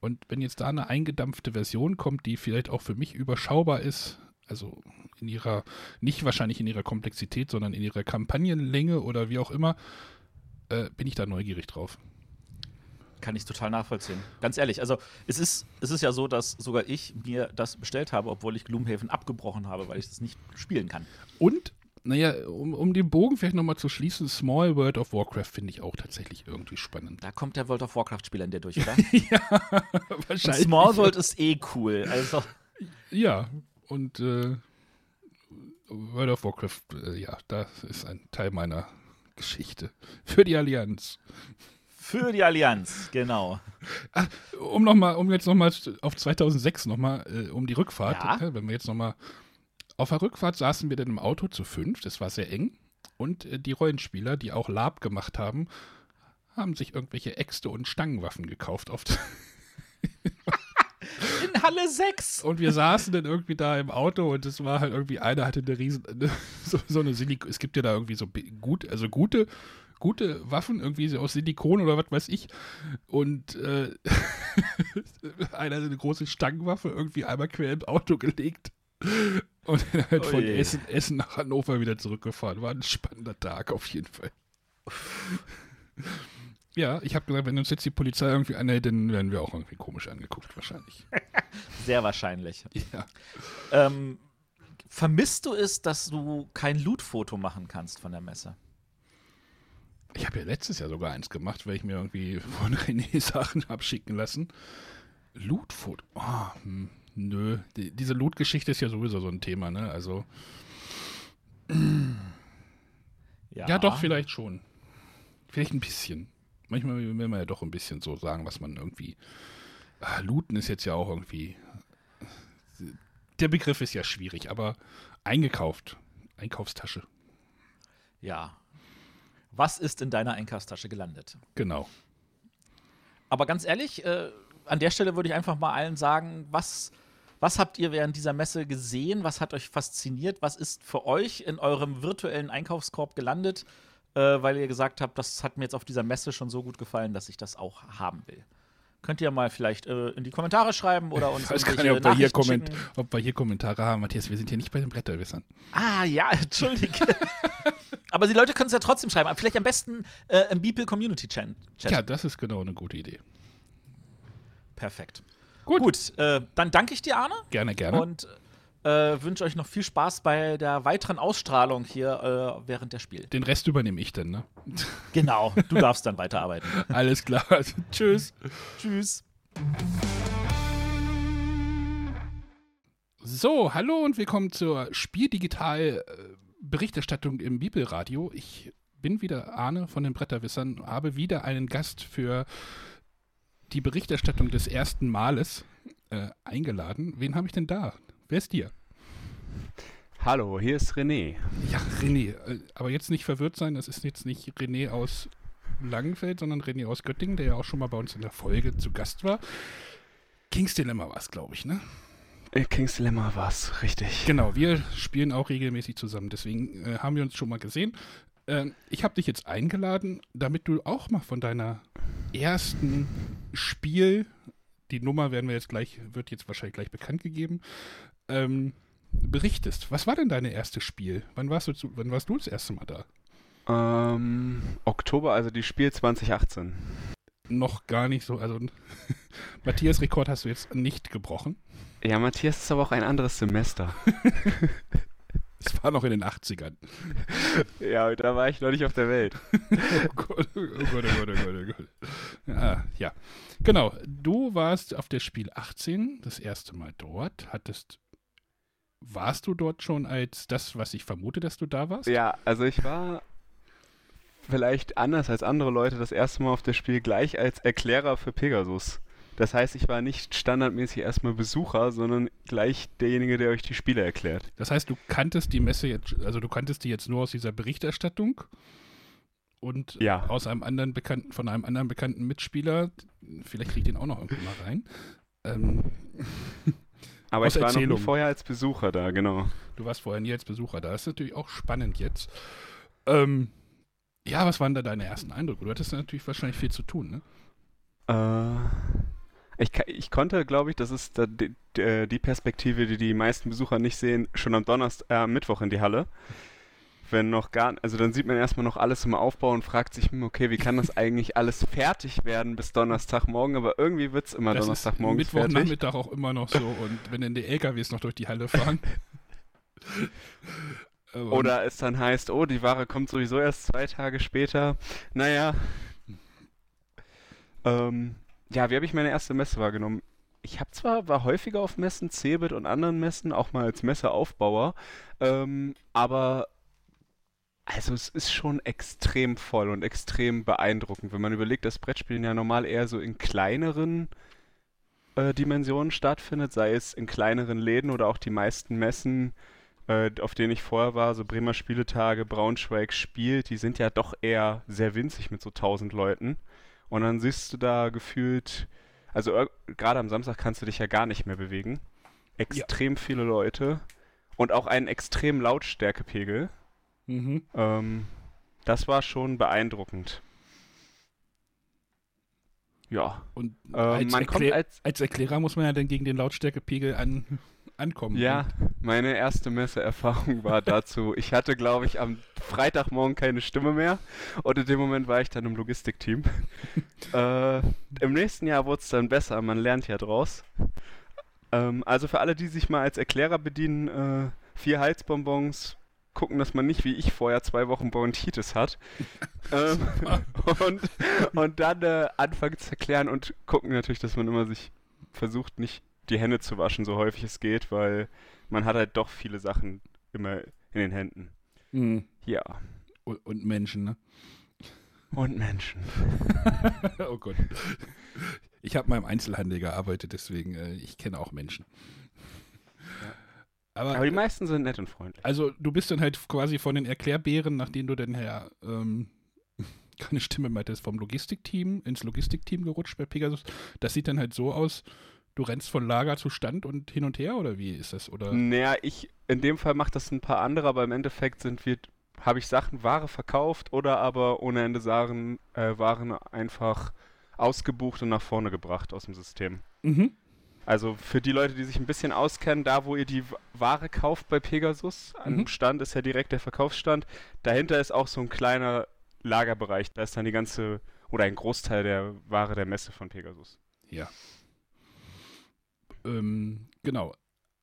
Und wenn jetzt da eine eingedampfte Version kommt, die vielleicht auch für mich überschaubar ist, also in ihrer, nicht wahrscheinlich in ihrer Komplexität, sondern in ihrer Kampagnenlänge oder wie auch immer, äh, bin ich da neugierig drauf. Kann ich total nachvollziehen. Ganz ehrlich, also es ist, es ist ja so, dass sogar ich mir das bestellt habe, obwohl ich Gloomhaven abgebrochen habe, weil ich das nicht spielen kann. Und, naja, um, um den Bogen vielleicht nochmal zu schließen, Small World of Warcraft finde ich auch tatsächlich irgendwie spannend. Da kommt der World of Warcraft-Spieler in dir durch, oder? (laughs) Und Wahrscheinlich. Small World ist eh cool. Also, Ja, und äh, World of Warcraft, äh, ja, das ist ein Teil meiner Geschichte. Für die Allianz. Für die Allianz, genau. Um noch mal, um jetzt nochmal auf 2006 nochmal, äh, um die Rückfahrt, Ja. äh, wenn wir jetzt nochmal, auf der Rückfahrt saßen wir dann im Auto zu fünf, das war sehr eng, und äh, die Rollenspieler, die auch Lab gemacht haben, haben sich irgendwelche Äxte und Stangenwaffen gekauft. Auf In Halle 6. (laughs) und wir saßen dann irgendwie da im Auto und es war halt irgendwie, einer hatte eine riesen, (laughs) so, so eine Silikon, es gibt ja da irgendwie so gut, also gute, gute Waffen, irgendwie so aus Silikon oder was weiß ich. Und äh, (laughs) einer hat eine große Stangenwaffe irgendwie einmal quer im Auto gelegt. Und dann halt Oh von. Essen, Essen nach Hannover wieder zurückgefahren. War ein spannender Tag auf jeden Fall. Ja, ich habe gesagt, wenn uns jetzt die Polizei irgendwie anhält, dann werden wir auch irgendwie komisch angeguckt, wahrscheinlich. (laughs) Sehr wahrscheinlich. Ja. Ähm, vermisst du es, dass du kein Loot-Foto machen kannst von der Messe? Ich habe ja letztes Jahr sogar eins gemacht, weil ich mir irgendwie (laughs) von René Sachen habe schicken lassen. Loot-Foto. Oh, nö. Die, diese Loot-Geschichte ist ja sowieso so ein Thema, ne? Also. Ja. doch, vielleicht schon. Vielleicht ein bisschen. Manchmal will man ja doch ein bisschen so sagen, was man irgendwie. Ah, Looten ist jetzt ja auch irgendwie. Der Begriff ist ja schwierig, aber eingekauft. Einkaufstasche. Ja. Was ist in deiner Einkaufstasche gelandet? Genau. Aber ganz ehrlich, äh, an der Stelle würde ich einfach mal allen sagen, was, was habt ihr während dieser Messe gesehen? Was hat euch fasziniert? Was ist für euch in eurem virtuellen Einkaufskorb gelandet, äh, weil ihr gesagt habt, das hat mir jetzt auf dieser Messe schon so gut gefallen, dass ich das auch haben will? Könnt ihr mal vielleicht äh, in die Kommentare schreiben oder uns Ich weiß gar nicht, ob wir, hier Komment schicken. ob wir hier Kommentare haben. Matthias, wir sind hier nicht bei den Bretterwissern. Ah, ja, (laughs) entschuldige. Aber die Leute können es ja trotzdem schreiben. Vielleicht am besten äh, im Beeple Community Chat. Ja, das ist genau eine gute Idee. Perfekt. Gut. Gut, äh, dann danke ich dir, Arne. Gerne, gerne. Und äh, wünsche euch noch viel Spaß bei der weiteren Ausstrahlung hier äh, während der Spiel. Den Rest übernehme ich dann, ne? (laughs) Genau, du darfst dann weiterarbeiten. (laughs) Alles klar. Tschüss. Tschüss. So, hallo und willkommen zur Spieldigital Berichterstattung im Bibelradio. Ich bin wieder Arne von den Bretterwissern, habe wieder einen Gast für die Berichterstattung des ersten Males. äh, eingeladen. Wen habe ich denn da? Wer ist dir? Hallo, hier ist René. Ja, René. Äh, aber jetzt nicht verwirrt sein, das ist jetzt nicht René aus Langenfeld, sondern René aus Göttingen, der ja auch schon mal bei uns in der Folge zu Gast war. Kings Dilemma war es, glaube ich, ne? Äh, King's Dilemma war's, richtig. Genau, wir spielen auch regelmäßig zusammen, deswegen äh, haben wir uns schon mal gesehen. Äh, ich habe dich jetzt eingeladen, damit du auch mal von deiner ersten Spiel, die Nummer werden wir jetzt gleich, wird jetzt wahrscheinlich gleich bekannt gegeben, ähm, berichtest. Was war denn dein erstes Spiel? Wann warst du, zu, wann warst du das erste Mal da? Ähm, Oktober, also die Spiel 2018. Noch gar nicht so, also (laughs) Matthias Rekord hast du jetzt nicht gebrochen. Ja, Matthias ist aber auch ein anderes Semester. (laughs) Es war noch in den 80ern. (laughs) ja, da war ich noch nicht auf der Welt. oh Gott, oh Gott, oh Gott, oh Gott, oh Gott. Ja, ja. Genau, du warst auf der Spiel 18 das erste Mal dort, hattest warst du dort schon als das, was ich vermute, dass du da warst? Ja, also ich war vielleicht anders als andere Leute das erste Mal auf das Spiel gleich als Erklärer für Pegasus. Das heißt, ich war nicht standardmäßig erstmal Besucher, sondern gleich derjenige, der euch die Spiele erklärt. Das heißt, du kanntest die Messe jetzt, also du kanntest die jetzt nur aus dieser Berichterstattung und ja. aus einem anderen bekannten, von einem anderen bekannten Mitspieler, vielleicht krieg ich den auch noch irgendwo mal rein. Ähm, Aber ich war noch nie vorher als Besucher da, genau. Du warst vorher nie als Besucher da. Das ist natürlich auch spannend jetzt. Ähm, ja, was waren da deine ersten Eindrücke? Du hattest natürlich wahrscheinlich viel zu tun, ne? Äh, ich, ich konnte, glaube ich, das ist die, die, Perspektive, die die meisten Besucher nicht sehen, schon am Donnerstag, äh, Mittwoch in die Halle wenn noch gar, also dann sieht man erstmal noch alles im Aufbau und fragt sich, hm, okay, wie kann das eigentlich alles fertig werden bis Donnerstagmorgen, aber irgendwie wird es immer das Donnerstagmorgen Mittwoch fertig. Mittwochnachmittag auch immer noch so und wenn dann die LKWs noch durch die Halle fahren. (laughs) Oder es dann heißt, oh, die Ware kommt sowieso erst zwei Tage später. Naja. Ähm, ja, wie habe ich meine erste Messe wahrgenommen? Ich habe zwar, war häufiger auf Messen, Cebit und anderen Messen, auch mal als Messeaufbauer, ähm, aber also es ist schon extrem voll und extrem beeindruckend, wenn man überlegt, dass Brettspielen ja normal eher so in kleineren äh, Dimensionen stattfindet, sei es in kleineren Läden oder auch die meisten Messen, äh, auf denen ich vorher war, so Bremer Spieletage, Braunschweig spielt, die sind ja doch eher sehr winzig mit so 1000 Leuten. Und dann siehst du da gefühlt, also gerade am Samstag kannst du dich ja gar nicht mehr bewegen. Extrem ja. viele Leute und auch einen extremen Lautstärkepegel. Mhm. Ähm, das war schon beeindruckend. Ja. Und ähm, als, Erklär als, als, Erklärer muss man ja dann gegen den Lautstärkepegel an, ankommen. Ja, ne? meine erste Messeerfahrung war dazu. Ich hatte, glaube ich, am Freitagmorgen keine Stimme mehr und in dem Moment war ich dann im Logistikteam. (laughs) äh, Im nächsten Jahr wurde es dann besser, man lernt ja draus. Ähm, also für alle, die sich mal als Erklärer bedienen, äh, vier Halsbonbons, gucken, dass man nicht wie ich vorher zwei Wochen Bronchitis hat. (laughs) ähm, und, und dann äh, anfangen zu erklären und gucken natürlich, dass man immer sich versucht, nicht die Hände zu waschen, so häufig es geht, weil man hat halt doch viele Sachen immer in den Händen. Mhm. Ja. Und, und Menschen, ne? Und Menschen. (laughs) oh Gott. Ich habe mal im Einzelhandel gearbeitet, deswegen, äh, ich kenne auch Menschen. Aber, Aber, die meisten sind nett und freundlich. Also du bist dann halt quasi von den Erklärbären, nachdem du dann her ähm, (laughs) keine Stimme mehr hattest, vom Logistikteam ins Logistikteam gerutscht bei Pegasus. Das sieht dann halt so aus, du rennst von Lager zu Stand und hin und her oder wie ist das? Oder? Naja, ich, in dem Fall macht das ein paar andere, aber im Endeffekt sind wir, habe ich Sachen, Ware verkauft oder aber ohne Ende Sachen, äh, Waren einfach ausgebucht und nach vorne gebracht aus dem System. Mhm. Also für die Leute, die sich ein bisschen auskennen, da wo ihr die Ware kauft bei Pegasus, mhm. am Stand ist ja direkt der Verkaufsstand. Dahinter ist auch so ein kleiner Lagerbereich. Da ist dann die ganze oder ein Großteil der Ware der Messe von Pegasus. Ja. Ähm, genau.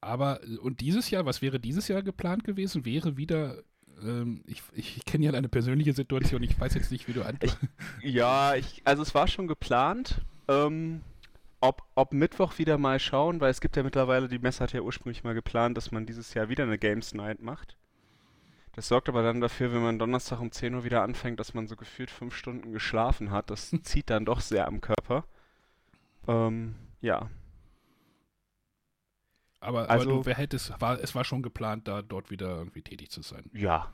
Aber und dieses Jahr, was wäre dieses Jahr geplant gewesen? Wäre wieder ähm, ich, ich, ich kenne ja deine persönliche Situation, ich weiß jetzt nicht, wie du antwortest. Ja, ich, also es war schon geplant. Ähm, ob, ob Mittwoch wieder mal schauen, weil es gibt ja mittlerweile, die Messe hat ja ursprünglich mal geplant, dass man dieses Jahr wieder eine Games Night macht. Das sorgt aber dann dafür, wenn man Donnerstag um 10 Uhr wieder anfängt, dass man so gefühlt fünf Stunden geschlafen hat. Das (laughs) zieht dann doch sehr am Körper. Ähm, ja. Aber, Also- aber du, wer hätte es, war, es war schon geplant, da dort wieder irgendwie tätig zu sein. Ja.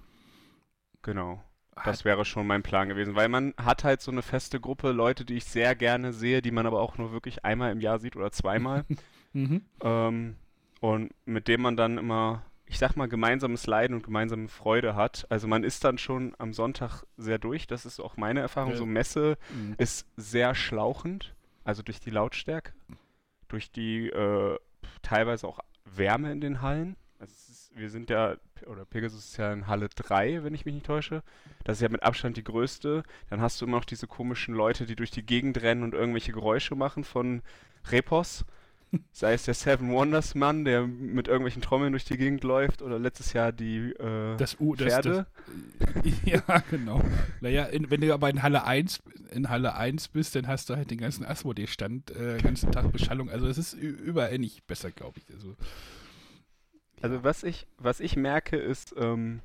Genau. Das wäre schon mein Plan gewesen, weil man hat halt so eine feste Gruppe Leute, die ich sehr gerne sehe, die man aber auch nur wirklich einmal im Jahr sieht oder zweimal. (laughs) Mhm. ähm, und mit dem man dann immer, ich sag mal, gemeinsames Leiden und gemeinsame Freude hat. Also man ist dann schon am Sonntag sehr durch, das ist auch meine Erfahrung. Ja. So Messe Mhm. ist sehr schlauchend, also durch die Lautstärke, durch die äh, teilweise auch Wärme in den Hallen. Ist, wir sind ja, oder Pegasus ist ja in Halle 3, wenn ich mich nicht täusche. Das ist ja mit Abstand die größte. Dann hast du immer noch diese komischen Leute, die durch die Gegend rennen und irgendwelche Geräusche machen von Repos. (laughs) Sei es der Seven Wonders Mann, der mit irgendwelchen Trommeln durch die Gegend läuft, oder letztes Jahr die äh, Das U, das, Pferde. Das, (laughs) ja, genau. Naja, in, wenn du aber in Halle 1, in Halle 1 bist, dann hast du halt den ganzen Asmodee-Stand, äh, den ganzen Tag Beschallung. Also es ist überall nicht besser, glaube ich. Also, Also was ich, was ich merke ist, ähm,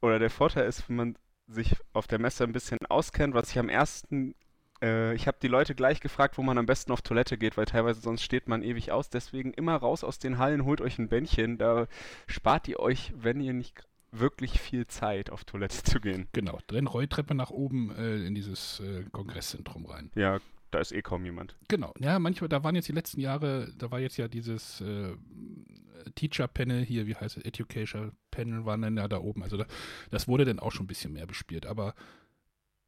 oder der Vorteil ist, wenn man sich auf der Messe ein bisschen auskennt, was ich am ersten, äh, ich habe die Leute gleich gefragt, wo man am besten auf Toilette geht, weil teilweise sonst steht man ewig aus. Deswegen immer raus aus den Hallen, holt euch ein Bändchen, da spart ihr euch, wenn ihr nicht wirklich viel Zeit auf Toilette zu gehen. genau, drin Rolltreppe nach oben äh, in dieses äh, Kongresszentrum rein. Ja, da ist eh kaum jemand. Genau, ja, manchmal, da waren jetzt die letzten Jahre, da war jetzt ja dieses äh, Teacher-Panel hier, wie heißt es, Education-Panel waren dann ja da oben. Also da, das wurde dann auch schon ein bisschen mehr bespielt, aber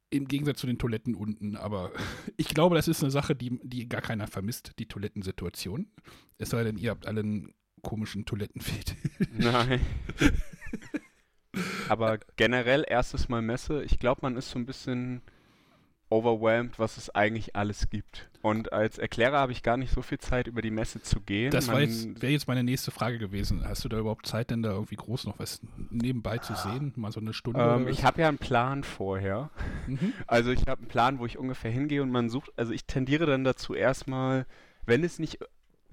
im Gegensatz zu den Toiletten unten, aber (laughs) ich glaube, das ist eine Sache, die, die gar keiner vermisst, die Toilettensituation. Es sei denn, ihr habt alle einen komischen Toilettenfetisch. Nein. (laughs) Aber generell erstes Mal Messe, ich glaube, man ist so ein bisschen overwhelmed, was es eigentlich alles gibt. Und als Erklärer habe ich gar nicht so viel Zeit, über die Messe zu gehen. Das wäre jetzt meine nächste Frage gewesen. Hast du da überhaupt Zeit, denn da irgendwie groß noch was nebenbei zu sehen? Mal so eine Stunde? ähm, ich habe ja einen Plan vorher. Mhm. (laughs) Also ich habe einen Plan, wo ich ungefähr hingehe und man sucht, also ich tendiere dann dazu erstmal, wenn es nicht,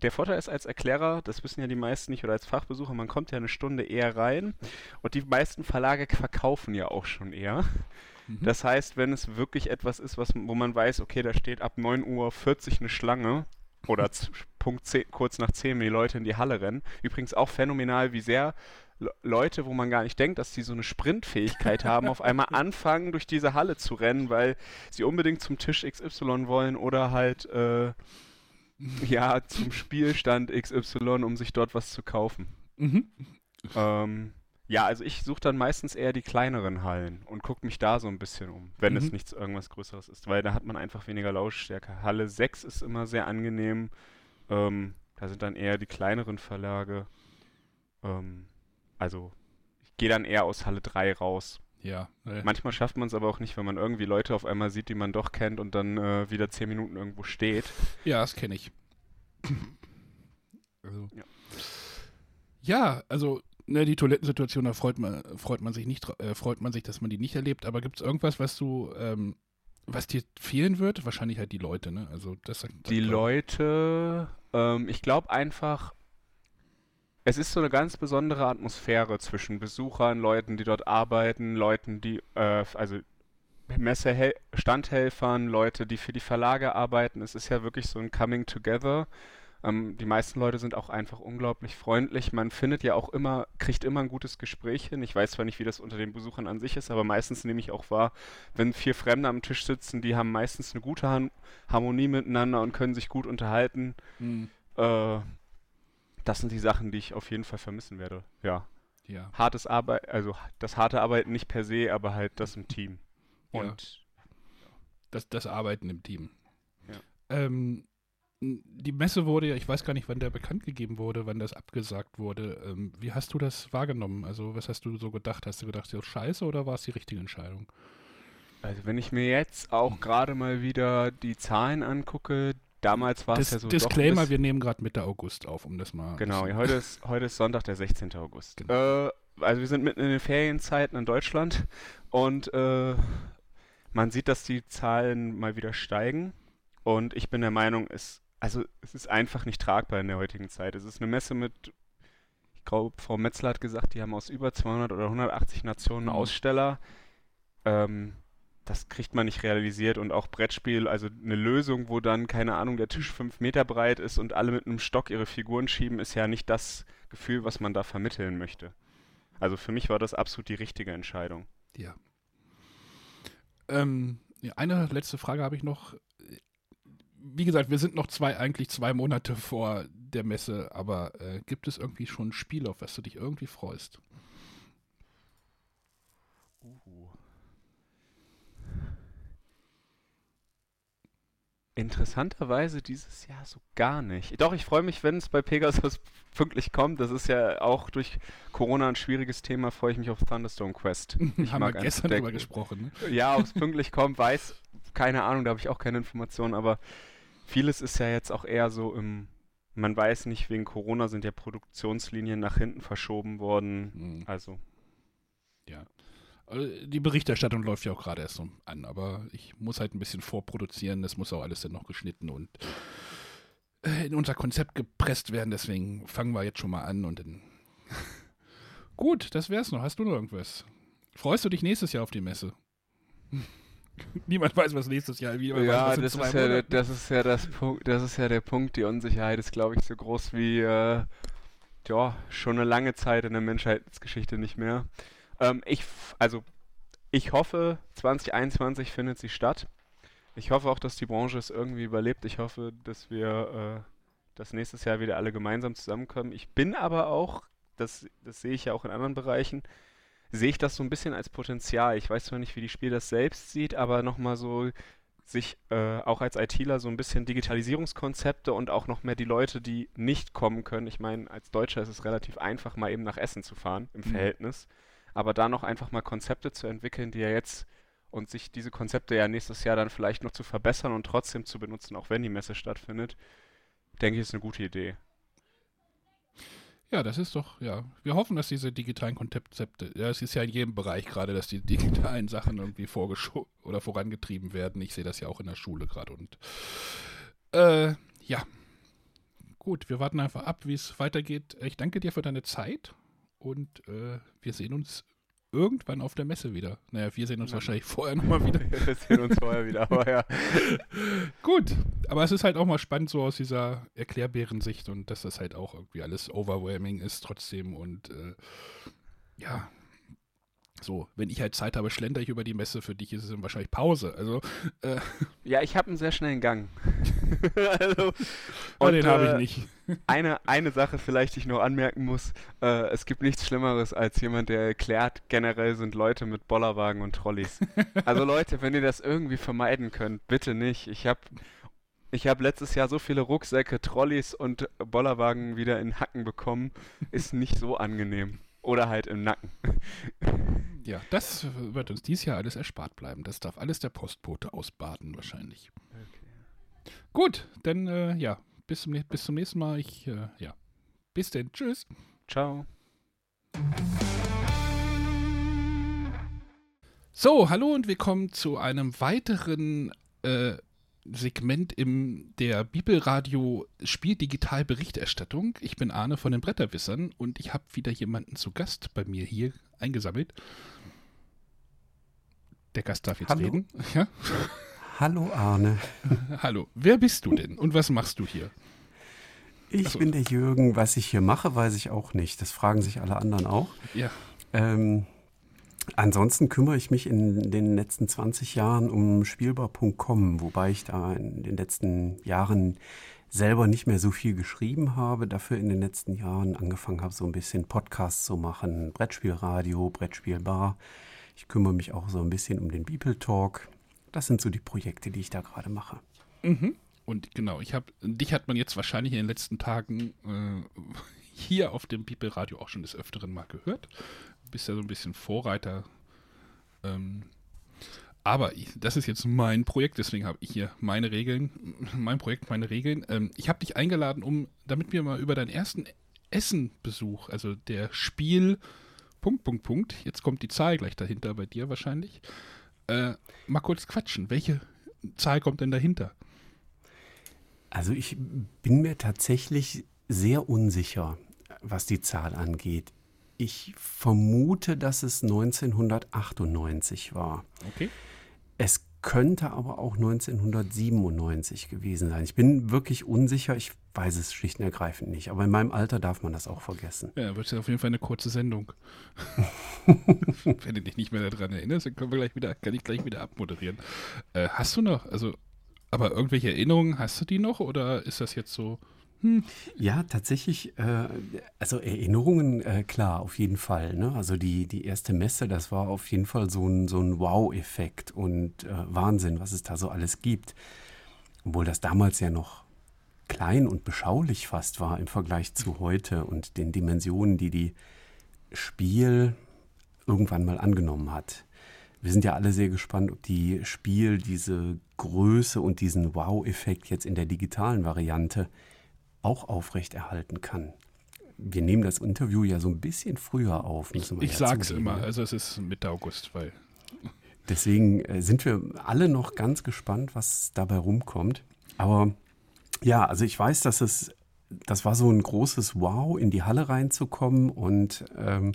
der Vorteil ist als Erklärer, das wissen ja die meisten nicht oder als Fachbesucher, man kommt ja eine Stunde eher rein und die meisten Verlage verkaufen ja auch schon eher. Mhm. Das heißt, wenn es wirklich etwas ist, was, wo man weiß, okay, da steht ab 9.40 Uhr eine Schlange oder Punkt 10, kurz nach 10, wenn die Leute in die Halle rennen. Übrigens auch phänomenal, wie sehr Le- Leute, wo man gar nicht denkt, dass die so eine Sprintfähigkeit (laughs) haben, auf einmal anfangen, durch diese Halle zu rennen, weil sie unbedingt zum Tisch XY wollen oder halt äh, ja zum Spielstand XY, um sich dort was zu kaufen. Mhm. Ähm, ja, also ich suche dann meistens eher die kleineren Hallen und gucke mich da so ein bisschen um, wenn es Mhm. nichts irgendwas Größeres ist, weil da hat man einfach weniger Lautstärke. Halle 6 ist immer sehr angenehm. Ähm, da sind dann eher die kleineren Verlage. Ähm, also ich gehe dann eher aus Halle 3 raus. Ja. äh, Manchmal schafft man es aber auch nicht, wenn man irgendwie Leute auf einmal sieht, die man doch kennt und dann äh, wieder 10 Minuten irgendwo steht. (laughs) Ja, das kenne ich. Also. Ja. Ja, also ne, die Toilettensituation, da freut man, freut man sich nicht, äh, freut man sich, dass man die nicht erlebt. Aber gibt es irgendwas, was du, ähm, was dir fehlen wird? Wahrscheinlich halt die Leute, ne? Also das, das Die glaub- Leute, ähm, ich glaube einfach, es ist so eine ganz besondere Atmosphäre zwischen Besuchern, Leuten, die dort arbeiten, Leuten, die, äh, also Messe Standhelfern, Leute, die für die Verlage arbeiten. Es ist ja wirklich so ein Coming Together. Ähm, die meisten Leute sind auch einfach unglaublich freundlich. Man findet ja auch immer, kriegt immer ein gutes Gespräch hin. Ich weiß zwar nicht, wie das unter den Besuchern an sich ist, aber meistens nehme ich auch wahr, wenn vier Fremde am Tisch sitzen, die haben meistens eine gute Han Harmonie miteinander und können sich gut unterhalten. Hm, Äh, das sind die Sachen, die ich auf jeden Fall vermissen werde. Ja. ja. Hartes Arbeit, also das harte Arbeiten nicht per se, aber halt das im Team. Ja. Und Das, das Arbeiten im Team. Ja. Ähm, die Messe wurde ja, ich weiß gar nicht, wann der bekannt gegeben wurde, wann das abgesagt wurde. Ähm, wie hast du das wahrgenommen? Also, was hast du so gedacht? Hast du gedacht, so scheiße oder war es die richtige Entscheidung? also wenn ich mir jetzt auch gerade mal wieder die Zahlen angucke, damals war es ja so Disclaimer, wir nehmen gerade Mitte August auf, um das mal. Genau, ja, heute (laughs) ist, heute ist Sonntag, der 16. August. Genau. Äh, also wir sind mitten in den Ferienzeiten in Deutschland und äh, man sieht, dass die Zahlen mal wieder steigen. Und ich bin der Meinung, es, also es ist einfach nicht tragbar in der heutigen Zeit. Es ist eine Messe mit, ich glaube, Frau Metzler hat gesagt, die haben aus über 200 oder 180 Nationen Mhm. Aussteller. Ähm, das kriegt man nicht realisiert und auch Brettspiel, also eine Lösung, wo dann, keine Ahnung, der Tisch fünf Meter breit ist und alle mit einem Stock ihre Figuren schieben, ist ja nicht das Gefühl, was man da vermitteln möchte. Also für mich war das absolut die richtige Entscheidung. Ja. Ähm, ja, eine letzte Frage habe ich noch. Wie gesagt, wir sind noch zwei, eigentlich zwei Monate vor der Messe, aber äh, gibt es irgendwie schon ein Spiel, auf was du dich irgendwie freust? Uh. Interessanterweise dieses Jahr so gar nicht. Doch, ich freue mich, wenn es bei Pegasus (laughs) pünktlich kommt. Das ist ja auch durch Corona ein schwieriges Thema, freue ich mich auf Thunderstone Quest. (laughs) Ich Haben wir gestern drüber gesprochen. Ne? Ja, ob es pünktlich kommt, weiß, keine Ahnung, da habe ich auch keine Informationen, aber vieles ist ja jetzt auch eher so im, man weiß nicht, wegen Corona sind ja Produktionslinien nach hinten verschoben worden. Mhm. Also. Ja. Äh, die Berichterstattung läuft ja auch gerade erst so an, aber ich muss halt ein bisschen vorproduzieren. Das muss auch alles dann noch geschnitten und äh, in unser Konzept gepresst werden. Deswegen fangen wir jetzt schon mal an und dann. (laughs) Gut, das wär's noch. Hast du noch irgendwas? Freust du dich nächstes Jahr auf die Messe? Niemand weiß, was nächstes Jahr wieder Ja, das, ist ja der, das ist ja das Punkt, das ist ja der Punkt. Die Unsicherheit ist, glaube ich, so groß wie äh, ja, schon eine lange Zeit in der Menschheitsgeschichte nicht mehr. Ähm, ich, also, ich hoffe, 2021 findet sie statt. Ich hoffe auch, dass die Branche es irgendwie überlebt. Ich hoffe, dass wir äh, das nächstes Jahr wieder alle gemeinsam zusammenkommen. Ich bin aber auch, das, das sehe ich ja auch in anderen Bereichen, sehe ich das so ein bisschen als Potenzial. Ich weiß zwar nicht, wie die Spiel das selbst sieht, aber nochmal so sich äh, auch als ITler so ein bisschen Digitalisierungskonzepte und auch noch mehr die Leute, die nicht kommen können. Ich meine, als Deutscher ist es relativ einfach, mal eben nach Essen zu fahren im mhm. Verhältnis aber da noch einfach mal Konzepte zu entwickeln, die ja jetzt und sich diese Konzepte ja nächstes Jahr dann vielleicht noch zu verbessern und trotzdem zu benutzen, auch wenn die Messe stattfindet, denke ich, ist eine gute Idee. Ja, das ist doch, ja. Wir hoffen, dass diese digitalen Konzepte, ja, es ist ja in jedem Bereich gerade, dass die (laughs) digitalen Sachen irgendwie vorgeschoben oder vorangetrieben werden. Ich sehe das ja auch in der Schule gerade und äh, ja. Gut, wir warten einfach ab, wie es weitergeht. Ich danke dir für deine Zeit und äh, wir sehen uns irgendwann auf der Messe wieder. Naja, wir sehen uns ja. wahrscheinlich vorher nochmal (laughs) wieder. wir sehen uns vorher wieder, aber ja. (laughs) Gut, aber es ist halt auch mal spannend so aus dieser Erklärbärensicht und dass das halt auch irgendwie alles overwhelming ist trotzdem und äh, ja, so, wenn ich halt Zeit habe, schlender ich über die Messe. Für dich ist es dann wahrscheinlich Pause. Also, äh, (laughs) ja, ich habe einen sehr schnellen Gang. (laughs) also, oh, und, den habe ich äh, nicht. (laughs) eine, eine Sache vielleicht, die ich noch anmerken muss. Äh, es gibt nichts Schlimmeres als jemand, der erklärt, generell sind Leute mit Bollerwagen und Trolleys. Also Leute, wenn ihr das irgendwie vermeiden könnt, bitte nicht. Ich habe ich habe letztes Jahr so viele Rucksäcke, Trolleys und Bollerwagen wieder in Hacken bekommen. Ist nicht so angenehm. Oder halt im Nacken. (laughs) Ja, das wird uns dieses Jahr alles erspart bleiben. Das darf alles der Postbote ausbaden wahrscheinlich. Okay. Gut, dann äh, ja, bis zum, bis zum nächsten Mal. Ich, äh, ja. Bis denn. Tschüss. Ciao. So, hallo und willkommen zu einem weiteren äh, Segment in der Bibelradio Spieldigital Berichterstattung. Ich bin Arne von den Bretterwissern und ich habe wieder jemanden zu Gast bei mir hier eingesammelt. Der Gast darf jetzt Hallo. reden. (laughs) Ja? Hallo Arne. (laughs) Hallo. Wer bist du denn und was machst du hier? Ich Achso. bin der Jürgen. Was ich hier mache, weiß ich auch nicht. Das fragen sich alle anderen auch. Ja. Ähm, Ansonsten kümmere ich mich in den letzten 20 Jahren um Spielbar.com, wobei ich da in den letzten Jahren selber nicht mehr so viel geschrieben habe, dafür in den letzten Jahren angefangen habe, so ein bisschen Podcasts zu machen, Brettspielradio, Brettspielbar. Ich kümmere mich auch so ein bisschen um den Beeple Talk. Das sind so die Projekte, die ich da gerade mache. Mhm. Und genau, ich habe, dich hat man jetzt wahrscheinlich in den letzten Tagen äh, hier auf dem Beeple Radio auch schon des Öfteren mal gehört bist ja so ein bisschen Vorreiter. Ähm, aber ich, das ist jetzt mein Projekt, deswegen habe ich hier meine Regeln, mein Projekt, meine Regeln. Ähm, ich habe dich eingeladen, um, damit wir mal über deinen ersten Essenbesuch, also der Spiel, Punkt, Punkt, Punkt, jetzt kommt die Zahl gleich dahinter bei dir wahrscheinlich, äh, mal kurz quatschen. Welche Zahl kommt denn dahinter? Also ich bin mir tatsächlich sehr unsicher, was die Zahl angeht. Ich vermute, dass es 1998 war. Okay. Es könnte aber auch 1997 gewesen sein. Ich bin wirklich unsicher, ich weiß es schlicht und ergreifend nicht. Aber in meinem Alter darf man das auch vergessen. Ja, wird ja auf jeden Fall eine kurze Sendung. (laughs) Wenn du dich nicht mehr daran erinnerst, dann können wir gleich wieder, kann ich gleich wieder abmoderieren. Äh, hast du noch, also, aber irgendwelche Erinnerungen, hast du die noch oder ist das jetzt so? Hm. Ja, tatsächlich, äh, also Erinnerungen, äh, klar, auf jeden Fall. Ne? Also die, die erste Messe, das war auf jeden Fall so ein, so ein Wow-Effekt und äh, Wahnsinn, was es da so alles gibt. Obwohl das damals ja noch klein und beschaulich fast war im Vergleich zu heute und den Dimensionen, die die Spiel irgendwann mal angenommen hat. Wir sind ja alle sehr gespannt, ob die Spiel diese Größe und diesen Wow-Effekt jetzt in der digitalen Variante auch aufrechterhalten kann. Wir nehmen das Interview ja so ein bisschen früher auf. ich ich ja sag's immer, ne? also es ist Mitte August, weil. (laughs) Deswegen äh, sind wir alle noch ganz gespannt, was dabei rumkommt. Aber ja, also ich weiß, dass es, das war so ein großes Wow, in die Halle reinzukommen und ähm,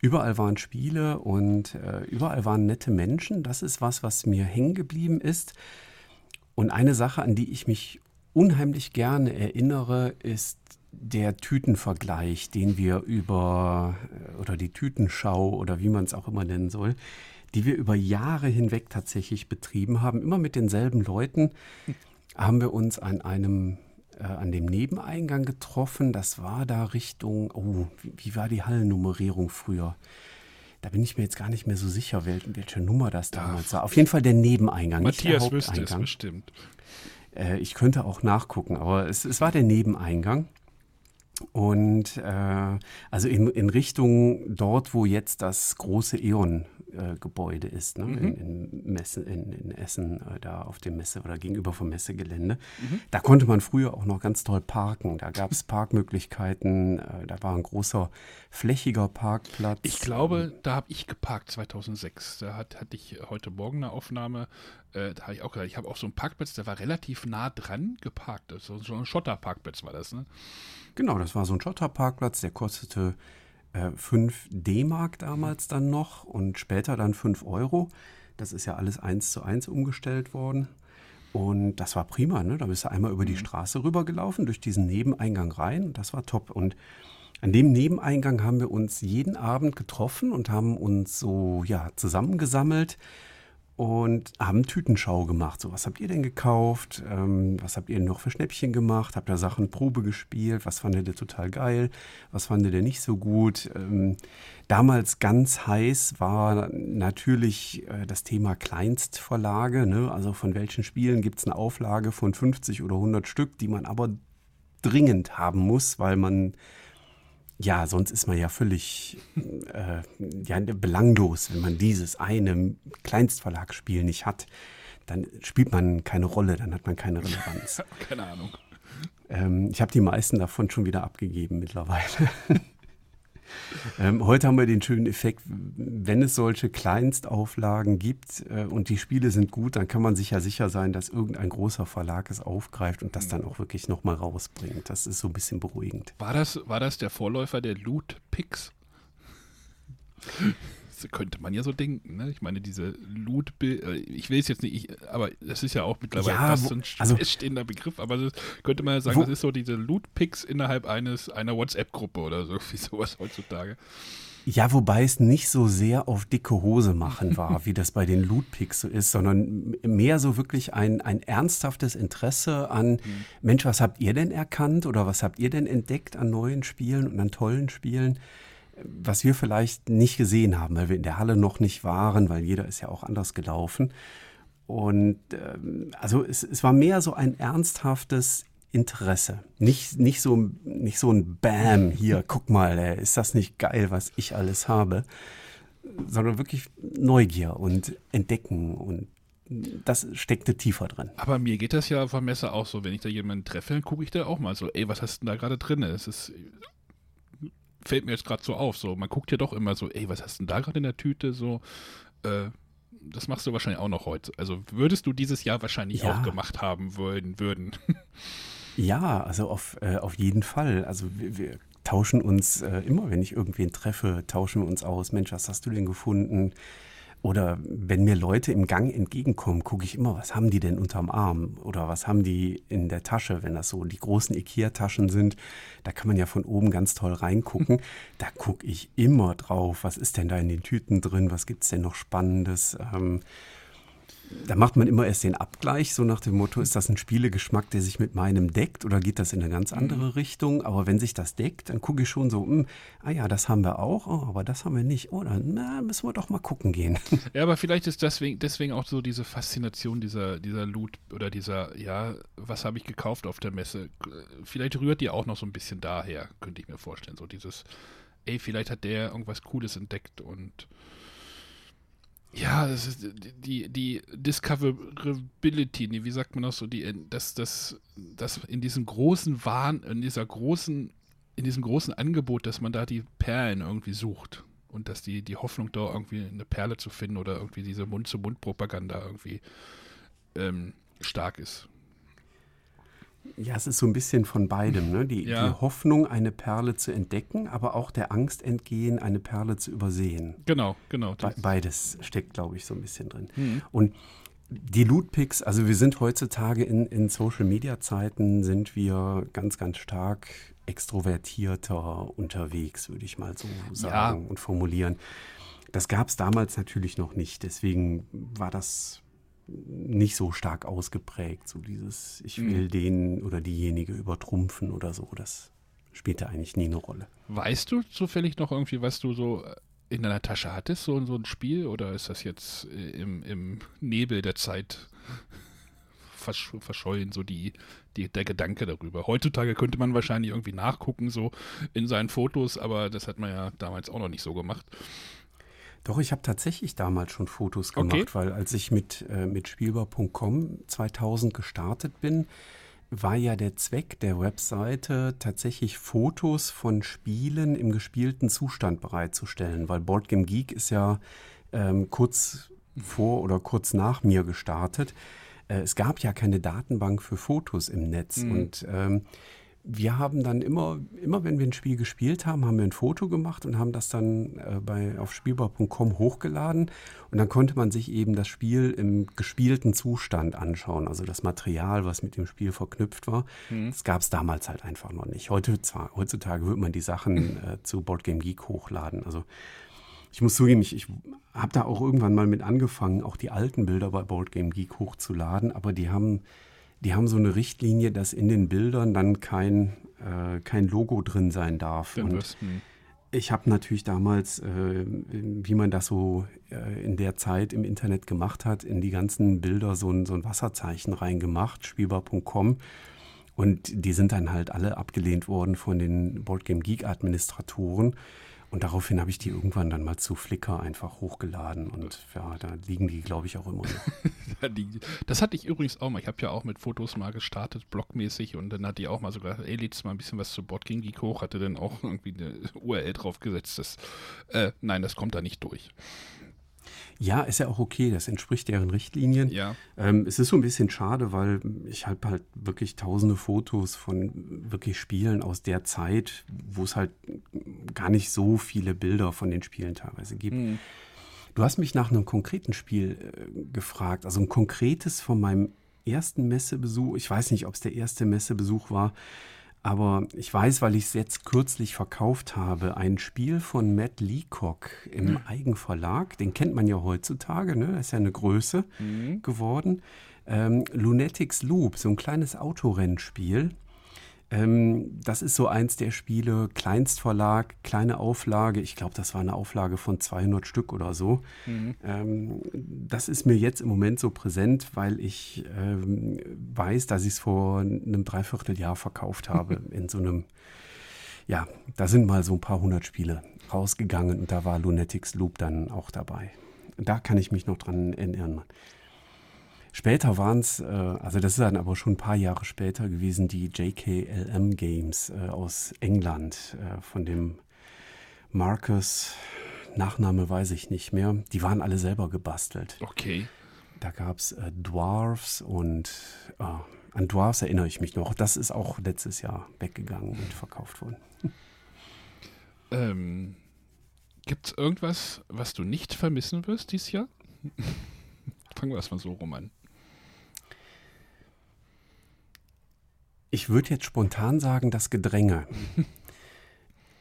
überall waren Spiele und äh, überall waren nette Menschen. Das ist was, was mir hängen geblieben ist. Und eine Sache, an die ich mich unheimlich gerne erinnere, ist der Tütenvergleich, den wir über, äh, oder die Tütenschau oder wie man es auch immer nennen soll, die wir über Jahre hinweg tatsächlich betrieben haben, immer mit denselben Leuten, haben wir uns an einem, äh, an dem Nebeneingang getroffen. Das war da Richtung, oh, wie, wie war die Hallennummerierung früher? Da bin ich mir jetzt gar nicht mehr so sicher, welche Nummer das damals war. Auf jeden Fall der Nebeneingang. Matthias nicht der wüsste es bestimmt. Äh, ich könnte auch nachgucken, aber es, es war der Nebeneingang. Und äh, also in, in Richtung dort, wo jetzt das große E.ON-Gebäude äh, ist, ne? Mhm. in, in, Messe, in, in Essen, äh, da auf dem Messe oder gegenüber vom Messegelände. Mhm. Da konnte man früher auch noch ganz toll parken. Da gab es (laughs) Parkmöglichkeiten, äh, da war ein großer flächiger Parkplatz. Ich glaube, da habe ich geparkt 2006. Da hat, hatte ich heute Morgen eine Aufnahme äh, da habe ich auch gesagt, ich habe auch so einen Parkplatz, der war relativ nah dran geparkt. So, so ein Schotterparkplatz war das, ne? Genau, das war so ein Schotterparkplatz, der kostete äh, 5 D-Mark damals dann noch und später dann 5 Euro. Das ist ja alles eins zu eins umgestellt worden. Und das war prima, ne? Da bist du einmal über die mhm. Straße rübergelaufen, durch diesen Nebeneingang rein. Das war top. Und an dem Nebeneingang haben wir uns jeden Abend getroffen und haben uns so ja zusammengesammelt und haben Tütenschau gemacht. So, was habt ihr denn gekauft? Ähm, was habt ihr noch für Schnäppchen gemacht? Habt ihr Sachen Probe gespielt? Was fandet ihr total geil? Was fandet ihr nicht so gut? Ähm, damals ganz heiß war natürlich äh, das Thema Kleinstverlage. Ne? Also von welchen Spielen gibt es eine Auflage von 50 oder 100 Stück, die man aber dringend haben muss, weil man ja, sonst ist man ja völlig äh, ja, belanglos, wenn man dieses eine Kleinstverlagsspiel nicht hat. Dann spielt man keine Rolle, dann hat man keine Relevanz. (laughs) keine Ahnung. Ähm, ich habe die meisten davon schon wieder abgegeben mittlerweile. (laughs) Ähm, heute haben wir den schönen Effekt, wenn es solche Kleinstauflagen gibt äh, und die Spiele sind gut, dann kann man sich ja sicher sein, dass irgendein großer Verlag es aufgreift und das dann auch wirklich nochmal rausbringt. Das ist so ein bisschen beruhigend. War das, war das der Vorläufer der Loot Picks? Könnte man ja so denken. Ne? Ich meine, diese Loot, äh, ich will es jetzt nicht, ich, aber das ist ja auch mittlerweile ja, fast so ein also, feststehender Begriff, aber das könnte man ja sagen, wo, das ist so diese Loot-Picks innerhalb eines einer WhatsApp-Gruppe oder so, (laughs) wie sowas heutzutage. Ja, wobei es nicht so sehr auf dicke Hose machen war, wie das bei den Lootpicks so ist, sondern mehr so wirklich ein, ein ernsthaftes Interesse an, mhm. Mensch, was habt ihr denn erkannt oder was habt ihr denn entdeckt an neuen Spielen und an tollen Spielen? Was wir vielleicht nicht gesehen haben, weil wir in der Halle noch nicht waren, weil jeder ist ja auch anders gelaufen. Und ähm, also es, es war mehr so ein ernsthaftes Interesse. Nicht, nicht, so, nicht so ein Bam, hier, guck mal, ey, ist das nicht geil, was ich alles habe, sondern wirklich Neugier und Entdecken und das steckte tiefer drin. Aber mir geht das ja auf der Messe auch so, wenn ich da jemanden treffe, gucke ich da auch mal so, ey, was hast du denn da gerade drin? Es ist fällt mir jetzt gerade so auf. So, man guckt ja doch immer so, ey, was hast du denn da gerade in der Tüte? So, äh, das machst du wahrscheinlich auch noch heute. Also würdest du dieses Jahr wahrscheinlich ja. auch gemacht haben wollen, würden. (laughs) Ja, also auf, äh, auf jeden Fall. Also wir, wir tauschen uns äh, immer, wenn ich irgendwen treffe, tauschen wir uns aus. Mensch, was hast du denn gefunden? Oder wenn mir Leute im Gang entgegenkommen, gucke ich immer, was haben die denn unterm Arm oder was haben die in der Tasche, wenn das so die großen Ikea-Taschen sind. Da kann man ja von oben ganz toll reingucken. (laughs) Da gucke ich immer drauf, was ist denn da in den Tüten drin, was gibt es denn noch Spannendes. Ähm, da macht man immer erst den Abgleich, so nach dem Motto, ist das ein Spielegeschmack, der sich mit meinem deckt oder geht das in eine ganz andere mhm. Richtung? Aber wenn sich das deckt, dann gucke ich schon so, mh, hm, ah ja, das haben wir auch, oh, aber das haben wir nicht. Oder oh, na, müssen wir doch mal gucken gehen. Ja, aber vielleicht ist deswegen, deswegen auch so diese Faszination dieser, dieser Loot oder dieser, ja, was habe ich gekauft auf der Messe? Vielleicht rührt die auch noch so ein bisschen daher, könnte ich mir vorstellen. So dieses, ey, vielleicht hat der irgendwas Cooles entdeckt und ja, das ist die, die Discoverability, wie sagt man das so, die, dass das, das in diesem großen Wahn, in dieser großen, in diesem großen Angebot, dass man da die Perlen irgendwie sucht und dass die, die Hoffnung da irgendwie eine Perle zu finden oder irgendwie diese Mund-zu-Mund-Propaganda irgendwie ähm, stark ist. Ja, es ist so ein bisschen von beidem. Ne? Die, ja. die, Hoffnung, eine Perle zu entdecken, aber auch der Angst entgehen, eine Perle zu übersehen. Genau, genau. Be beides steckt, glaube ich, so ein bisschen drin. Mhm. Und die Lootpicks, also wir sind heutzutage in, in Social-Media-Zeiten, sind wir ganz, ganz stark extrovertierter unterwegs, würde ich mal so sagen ja. und formulieren. Das gab es damals natürlich noch nicht. Deswegen war das nicht so stark ausgeprägt. So dieses, ich will mhm. den oder diejenige übertrumpfen oder so. Das spielte eigentlich nie eine Rolle. Weißt du zufällig noch irgendwie, was du so äh, in deiner Tasche hattest, so, so ein Spiel? Oder ist das jetzt äh, im, im Nebel der Zeit (laughs) versch verschollen, so die, die, der Gedanke darüber? Heutzutage könnte man wahrscheinlich irgendwie nachgucken, so in seinen Fotos, aber das hat man ja damals auch noch nicht so gemacht. Doch, ich habe tatsächlich damals schon Fotos gemacht, okay. weil als ich mit, äh, mit Spielbar.com 2000 gestartet bin, war ja der Zweck der Webseite tatsächlich Fotos von Spielen im gespielten Zustand bereitzustellen, weil Boardgame Geek ist ja ähm, kurz vor oder kurz nach mir gestartet. Äh, es gab ja keine Datenbank für Fotos im Netz mhm. und ähm, wir haben dann immer, immer wenn wir ein Spiel gespielt haben, haben wir ein Foto gemacht und haben das dann äh, bei, auf spielbar.com hochgeladen. Und dann konnte man sich eben das Spiel im gespielten Zustand anschauen, also das Material, was mit dem Spiel verknüpft war. Mhm. Das gab es damals halt einfach noch nicht. Heute zwar, heutzutage wird man die Sachen (laughs) äh, zu Boardgame Geek hochladen. Also ich muss zugeben, ich, ich habe da auch irgendwann mal mit angefangen, auch die alten Bilder bei Boardgame Geek hochzuladen, aber die haben die haben so eine Richtlinie, dass in den Bildern dann kein, äh, kein Logo drin sein darf. Den und ich habe natürlich damals, äh, wie man das so äh, in der Zeit im Internet gemacht hat, in die ganzen Bilder so ein, so ein Wasserzeichen reingemacht, spielbar.com. Und die sind dann halt alle abgelehnt worden von den Boardgame Geek Administratoren. Und daraufhin habe ich die irgendwann dann mal zu Flickr einfach hochgeladen. Und ja, da liegen die, glaube ich, auch immer noch. (laughs) das hatte ich übrigens auch mal. Ich habe ja auch mit Fotos mal gestartet, blogmäßig. Und dann hatte ich auch mal sogar, ey, lädst mal ein bisschen was zu Botking Geek hoch. Hatte dann auch irgendwie eine URL draufgesetzt. Das, äh, nein, das kommt da nicht durch. Ja, ist ja auch okay, das entspricht deren Richtlinien. Ja. Ähm, es ist so ein bisschen schade, weil ich habe halt wirklich tausende Fotos von wirklich Spielen aus der Zeit, wo es halt gar nicht so viele Bilder von den Spielen teilweise gibt. Mhm. Du hast mich nach einem konkreten Spiel äh, gefragt, also ein konkretes von meinem ersten Messebesuch. Ich weiß nicht, ob es der erste Messebesuch war. Aber ich weiß, weil ich es jetzt kürzlich verkauft habe, ein Spiel von Matt Leacock im mhm. Eigenverlag. Den kennt man ja heutzutage, ne? Das ist ja eine Größe mhm. geworden. Ähm, Lunatics Loop, so ein kleines Autorennspiel. Ähm, das ist so eins der Spiele, Kleinstverlag, kleine Auflage. Ich glaube, das war eine Auflage von 200 Stück oder so. Mhm. Ähm, das ist mir jetzt im Moment so präsent, weil ich ähm, weiß, dass ich es vor einem Dreivierteljahr verkauft habe (laughs) in so einem, ja, da sind mal so ein paar hundert Spiele rausgegangen und da war Lunatics Loop dann auch dabei. Da kann ich mich noch dran erinnern. Später waren es, äh, also das ist dann aber schon ein paar Jahre später gewesen, die JKLM Games äh, aus England äh, von dem Marcus, Nachname weiß ich nicht mehr. Die waren alle selber gebastelt. Okay. Da gab es äh, Dwarfs und ah, an Dwarfs erinnere ich mich noch. Das ist auch letztes Jahr weggegangen und verkauft worden. (laughs) Ähm, Gibt es irgendwas, was du nicht vermissen wirst dieses Jahr? (laughs) Fangen wir erstmal so rum an. Ich würde jetzt spontan sagen, das Gedränge.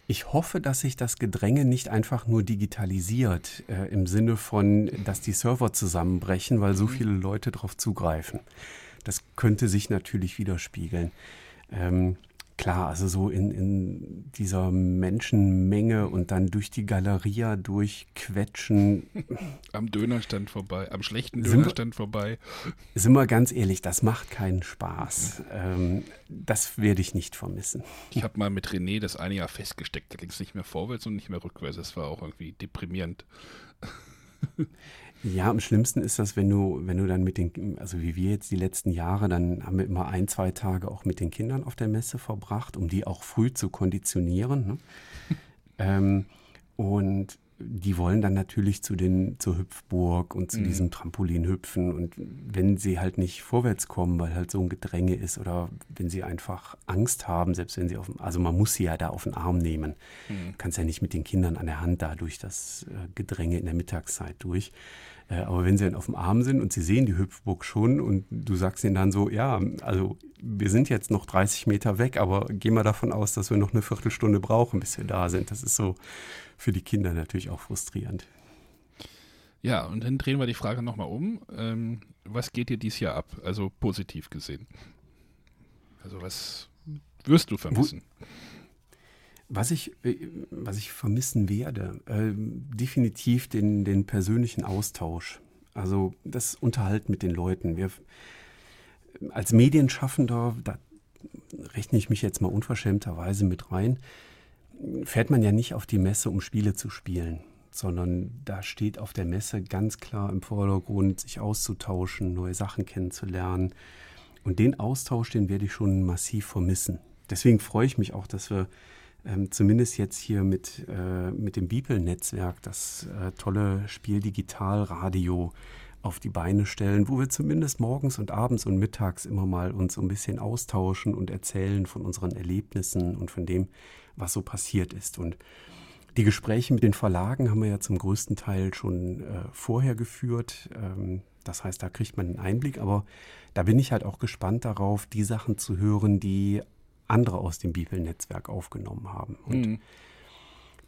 Ich hoffe, dass sich das Gedränge nicht einfach nur digitalisiert, äh, im Sinne von, dass die Server zusammenbrechen, weil so viele Leute darauf zugreifen. Das könnte sich natürlich widerspiegeln. Ähm, klar, also so in, in dieser Menschenmenge und dann durch die Galeria durchquetschen. (laughs) Am Dönerstand vorbei, am schlechten Sind wir- Dönerstand vorbei. Sind wir ganz ehrlich, das macht keinen Spaß. Ähm, das werde ich nicht vermissen. Ich habe mal mit René das eine Jahr festgesteckt. Da ging es nicht mehr vorwärts und nicht mehr rückwärts. Das war auch irgendwie deprimierend. (laughs) Ja, am schlimmsten ist das, wenn du, wenn du dann mit den, also wie wir jetzt die letzten Jahre, dann haben wir immer ein, zwei Tage auch mit den Kindern auf der Messe verbracht, um die auch früh zu konditionieren. Ne? (laughs) ähm, und die wollen dann natürlich zu den, zur Hüpfburg und zu Mhm. diesem Trampolin hüpfen. Und wenn sie halt nicht vorwärts kommen, weil halt so ein Gedränge ist oder wenn sie einfach Angst haben, selbst wenn sie auf dem, also man muss sie ja da auf den Arm nehmen. Mhm. Kannst ja nicht mit den Kindern an der Hand da durch das äh, Gedränge in der Mittagszeit durch. Äh, aber wenn sie dann auf dem Arm sind und sie sehen die Hüpfburg schon und du sagst ihnen dann so, ja, also wir sind jetzt noch 30 Meter weg, aber geh mal davon aus, dass wir noch eine Viertelstunde brauchen, bis wir da sind. Das ist so für die Kinder natürlich auch frustrierend. Ja, und dann drehen wir die Frage nochmal um. Ähm, was geht dir dieses Jahr ab? Also positiv gesehen. Also was wirst du vermissen? Was ich, äh, was ich vermissen werde, äh, definitiv den, den persönlichen Austausch. Also das Unterhalten mit den Leuten. Wir, als Medienschaffender, da rechne ich mich jetzt mal unverschämterweise mit rein, fährt man ja nicht auf die Messe, um Spiele zu spielen, sondern da steht auf der Messe ganz klar im Vordergrund, sich auszutauschen, neue Sachen kennenzulernen. Und den Austausch, den werde ich schon massiv vermissen. Deswegen freue ich mich auch, dass wir ähm, zumindest jetzt hier mit, äh, mit dem Beeple-Netzwerk das äh, tolle Spiel Digital Radio auf die Beine stellen, wo wir zumindest morgens und abends und mittags immer mal uns so ein bisschen austauschen und erzählen von unseren Erlebnissen und von dem, was so passiert ist. Und die Gespräche mit den Verlagen haben wir ja zum größten Teil schon äh, vorher geführt. Ähm, das heißt, da kriegt man einen Einblick, aber da bin ich halt auch gespannt darauf, die Sachen zu hören, die andere aus dem Bibelnetzwerk aufgenommen haben. Und Mhm.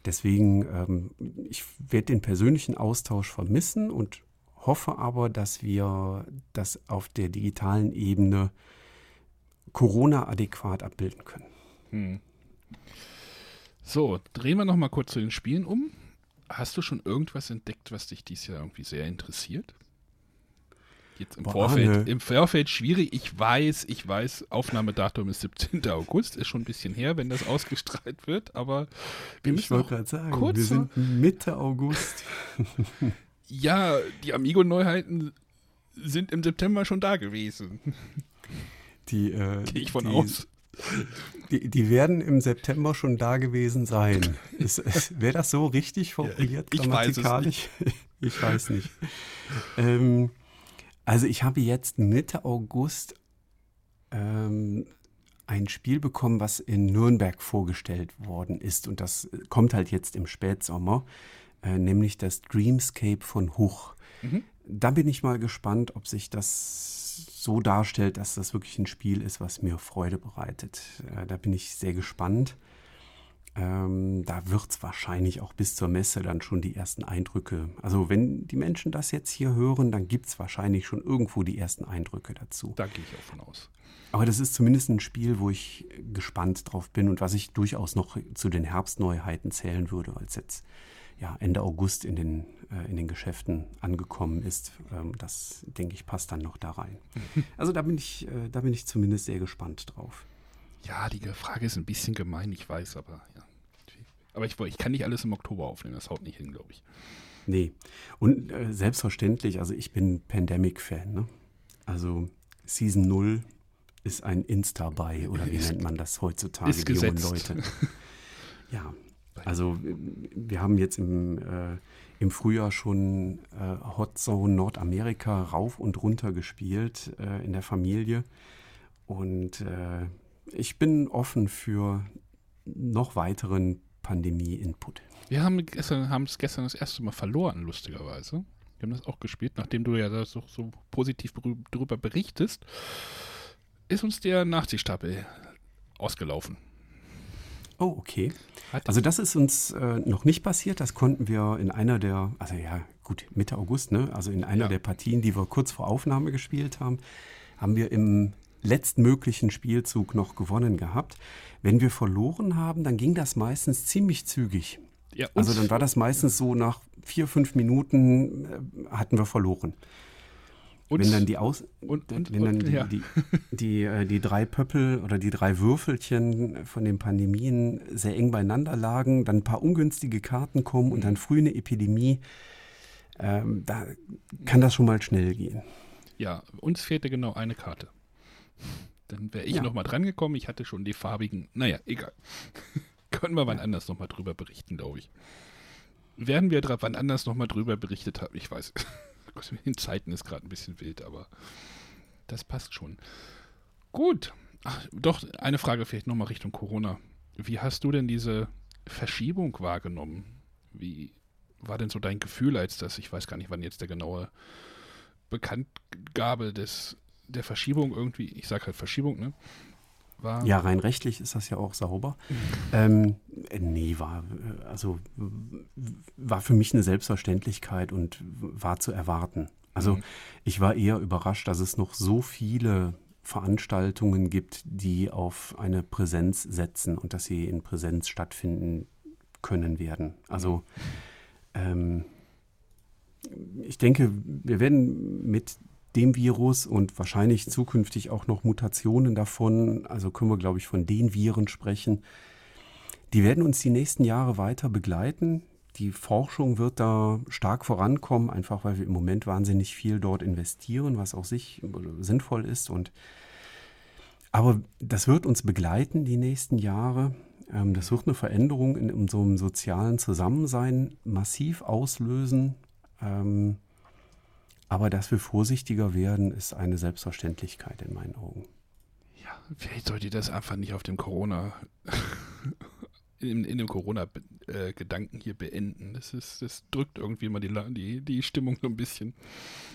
deswegen, ähm, ich werde den persönlichen Austausch vermissen und hoffe aber, dass wir das auf der digitalen Ebene Corona adäquat abbilden können. Hm. So, drehen wir nochmal kurz zu den Spielen um. Hast du schon irgendwas entdeckt, was dich dieses Jahr irgendwie sehr interessiert? Jetzt im Boah, Vorfeld, Arne. im Vorfeld schwierig. Ich weiß, ich weiß, Aufnahmedatum ist 17. August, ist schon ein bisschen her, wenn das (laughs) ausgestrahlt wird, aber wir ich müssen wollte auch gerade sagen, kurz wir sind Mitte August. (laughs) Ja, die Amigo-Neuheiten sind im September schon da gewesen. Die, äh, Gehe ich von die, aus. Die, die werden im September schon da gewesen sein. (laughs) Wäre das so richtig formuliert, ich weiß es grammatikalisch? Ich weiß nicht. Ähm, also ich habe jetzt Mitte August ähm, ein Spiel bekommen, was in Nürnberg vorgestellt worden ist. Und das kommt halt jetzt im Spätsommer, äh, nämlich das Dreamscape von Huch. Mhm. Da bin ich mal gespannt, ob sich das so darstellt, dass das wirklich ein Spiel ist, was mir Freude bereitet. Äh, da bin ich sehr gespannt. Ähm, da wird es wahrscheinlich auch bis zur Messe dann schon die ersten Eindrücke. Also wenn die Menschen das jetzt hier hören, dann gibt es wahrscheinlich schon irgendwo die ersten Eindrücke dazu. Da gehe ich auch von aus. Aber das ist zumindest ein Spiel, wo ich gespannt drauf bin und was ich durchaus noch zu den Herbstneuheiten zählen würde, weil es jetzt ja, Ende August in den, äh, in den Geschäften angekommen ist. Ähm, das, denke ich, passt dann noch da rein. (laughs) Also da bin ich, äh, da bin ich zumindest sehr gespannt drauf. Ja, die Frage ist ein bisschen gemein, ich weiß, aber ja. Aber ich, ich kann nicht alles im Oktober aufnehmen, das haut nicht hin, glaube ich. Nee. Und äh, selbstverständlich, also ich bin Pandemic-Fan. Ne? Also Season 0 ist ein Insta-Buy oder wie Ist- nennt man das heutzutage, ist die jungen. Leute. (laughs) Ja, also wir haben jetzt im, äh, im Frühjahr schon äh, Hot Zone Nordamerika rauf und runter gespielt äh, in der Familie. Und äh, ich bin offen für noch weiteren Pandemie-Input. Wir haben gestern, es gestern das erste Mal verloren, lustigerweise. Wir haben das auch gespielt, nachdem du ja da so, so positiv darüber berichtest, ist uns der Nachziehstapel ausgelaufen. Oh, okay. Also das ist uns äh, noch nicht passiert. Das konnten wir in einer der, also ja gut, Mitte August, ne? Also in einer Ja. der Partien, die wir kurz vor Aufnahme gespielt haben, haben wir im letztmöglichen Spielzug noch gewonnen gehabt. Wenn wir verloren haben, dann ging das meistens ziemlich zügig. ja, Also dann war das meistens so nach vier, fünf Minuten äh, hatten wir verloren. uns- wenn dann die Aus und- und- wenn dann und- die, ja. die, die, äh, die drei Pöppel oder die drei Würfelchen von den Pandemien sehr eng beieinander lagen, dann ein paar ungünstige Karten kommen und dann früh eine Epidemie, ähm, da kann das schon mal schnell gehen. Ja, uns fehlte genau eine Karte. Dann wäre ich Ja. noch mal dran gekommen. Ich hatte schon die farbigen. Naja, egal. (laughs) Können wir wann anders noch mal drüber berichten, glaube ich. Werden wir wann anders noch mal drüber berichtet haben? Ich weiß. (laughs) Den Zeiten ist gerade ein bisschen wild, aber das passt schon. Gut. Ach, doch, eine Frage vielleicht noch mal Richtung Corona. Wie hast du denn diese Verschiebung wahrgenommen? Wie war denn so dein Gefühl, als das, ich weiß gar nicht, wann jetzt der genaue Bekanntgabe des, der Verschiebung irgendwie, ich sage halt Verschiebung, ne? War, Ja, rein rechtlich ist das ja auch sauber. Ähm, äh, nee, war, also, war für mich eine Selbstverständlichkeit und war zu erwarten. Also Mhm. ich war eher überrascht, dass es noch so viele Veranstaltungen gibt, die auf eine Präsenz setzen und dass sie in Präsenz stattfinden können werden. Also ähm, ich denke, wir werden mit dem Virus und wahrscheinlich zukünftig auch noch Mutationen davon, also können wir, glaube ich, von den Viren sprechen, die werden uns die nächsten Jahre weiter begleiten. Die Forschung wird da stark vorankommen, einfach weil wir im Moment wahnsinnig viel dort investieren, was auch sich sinnvoll ist. Und aber das wird uns begleiten die nächsten Jahre. Ähm, das wird eine Veränderung in unserem sozialen Zusammensein massiv auslösen. Aber dass wir vorsichtiger werden, ist eine Selbstverständlichkeit in meinen Augen. ja, vielleicht sollte ihr das einfach nicht auf dem Corona, (laughs) in, in dem Corona-Gedanken hier beenden. Das, ist, das drückt irgendwie mal die, die, die Stimmung so ein bisschen.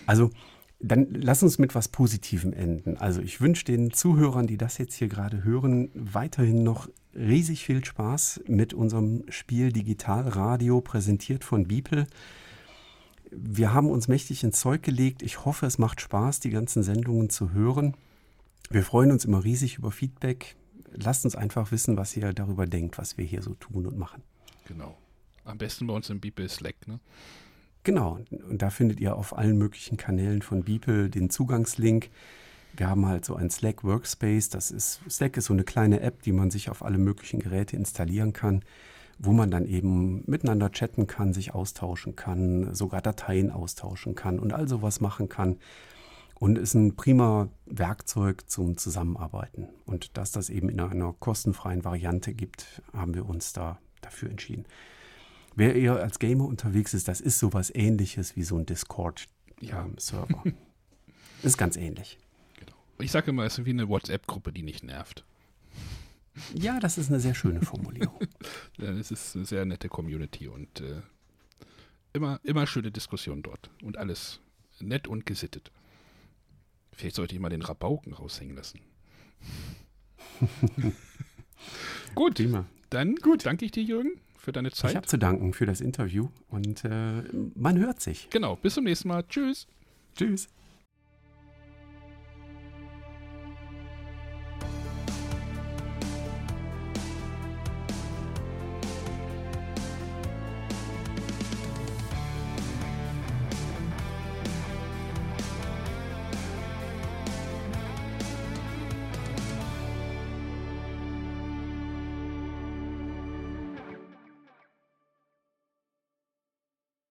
Also dann lass uns mit was Positivem enden. Also ich wünsche den Zuhörern, die das jetzt hier gerade hören, weiterhin noch riesig viel Spaß mit unserem Spiel Digitalradio, präsentiert von Beeple. Wir haben uns mächtig ins Zeug gelegt. Ich hoffe, es macht Spaß, die ganzen Sendungen zu hören. Wir freuen uns immer riesig über Feedback. Lasst uns einfach wissen, was ihr darüber denkt, was wir hier so tun und machen. Genau. Am besten bei uns im Beeple Slack, ne? Genau, und da findet ihr auf allen möglichen Kanälen von Beeple den Zugangslink. Wir haben halt so ein Slack Workspace. Das ist, Slack ist so eine kleine App, die man sich auf alle möglichen Geräte installieren kann, wo man dann eben miteinander chatten kann, sich austauschen kann, sogar Dateien austauschen kann und all sowas machen kann. Und ist ein prima Werkzeug zum Zusammenarbeiten. Und dass das eben in einer kostenfreien Variante gibt, haben wir uns da dafür entschieden. Wer eher als Gamer unterwegs ist, das ist sowas ähnliches wie so ein Ja. Discord-Server. ist ganz ähnlich. Genau. Ich sage immer, es ist wie eine WhatsApp-Gruppe, die nicht nervt. Ja, das ist eine sehr schöne Formulierung. (laughs) Ja, Es ist eine sehr nette Community und äh, immer, immer schöne Diskussionen dort. Und alles nett und gesittet. Vielleicht sollte ich mal den Rabauken raushängen lassen. (laughs) Gut, Prima. dann gut. danke ich dir, Jürgen, für deine Ich Zeit. habe zu danken für das Interview und äh, man hört sich. Genau, bis zum nächsten Mal. Tschüss. Tschüss.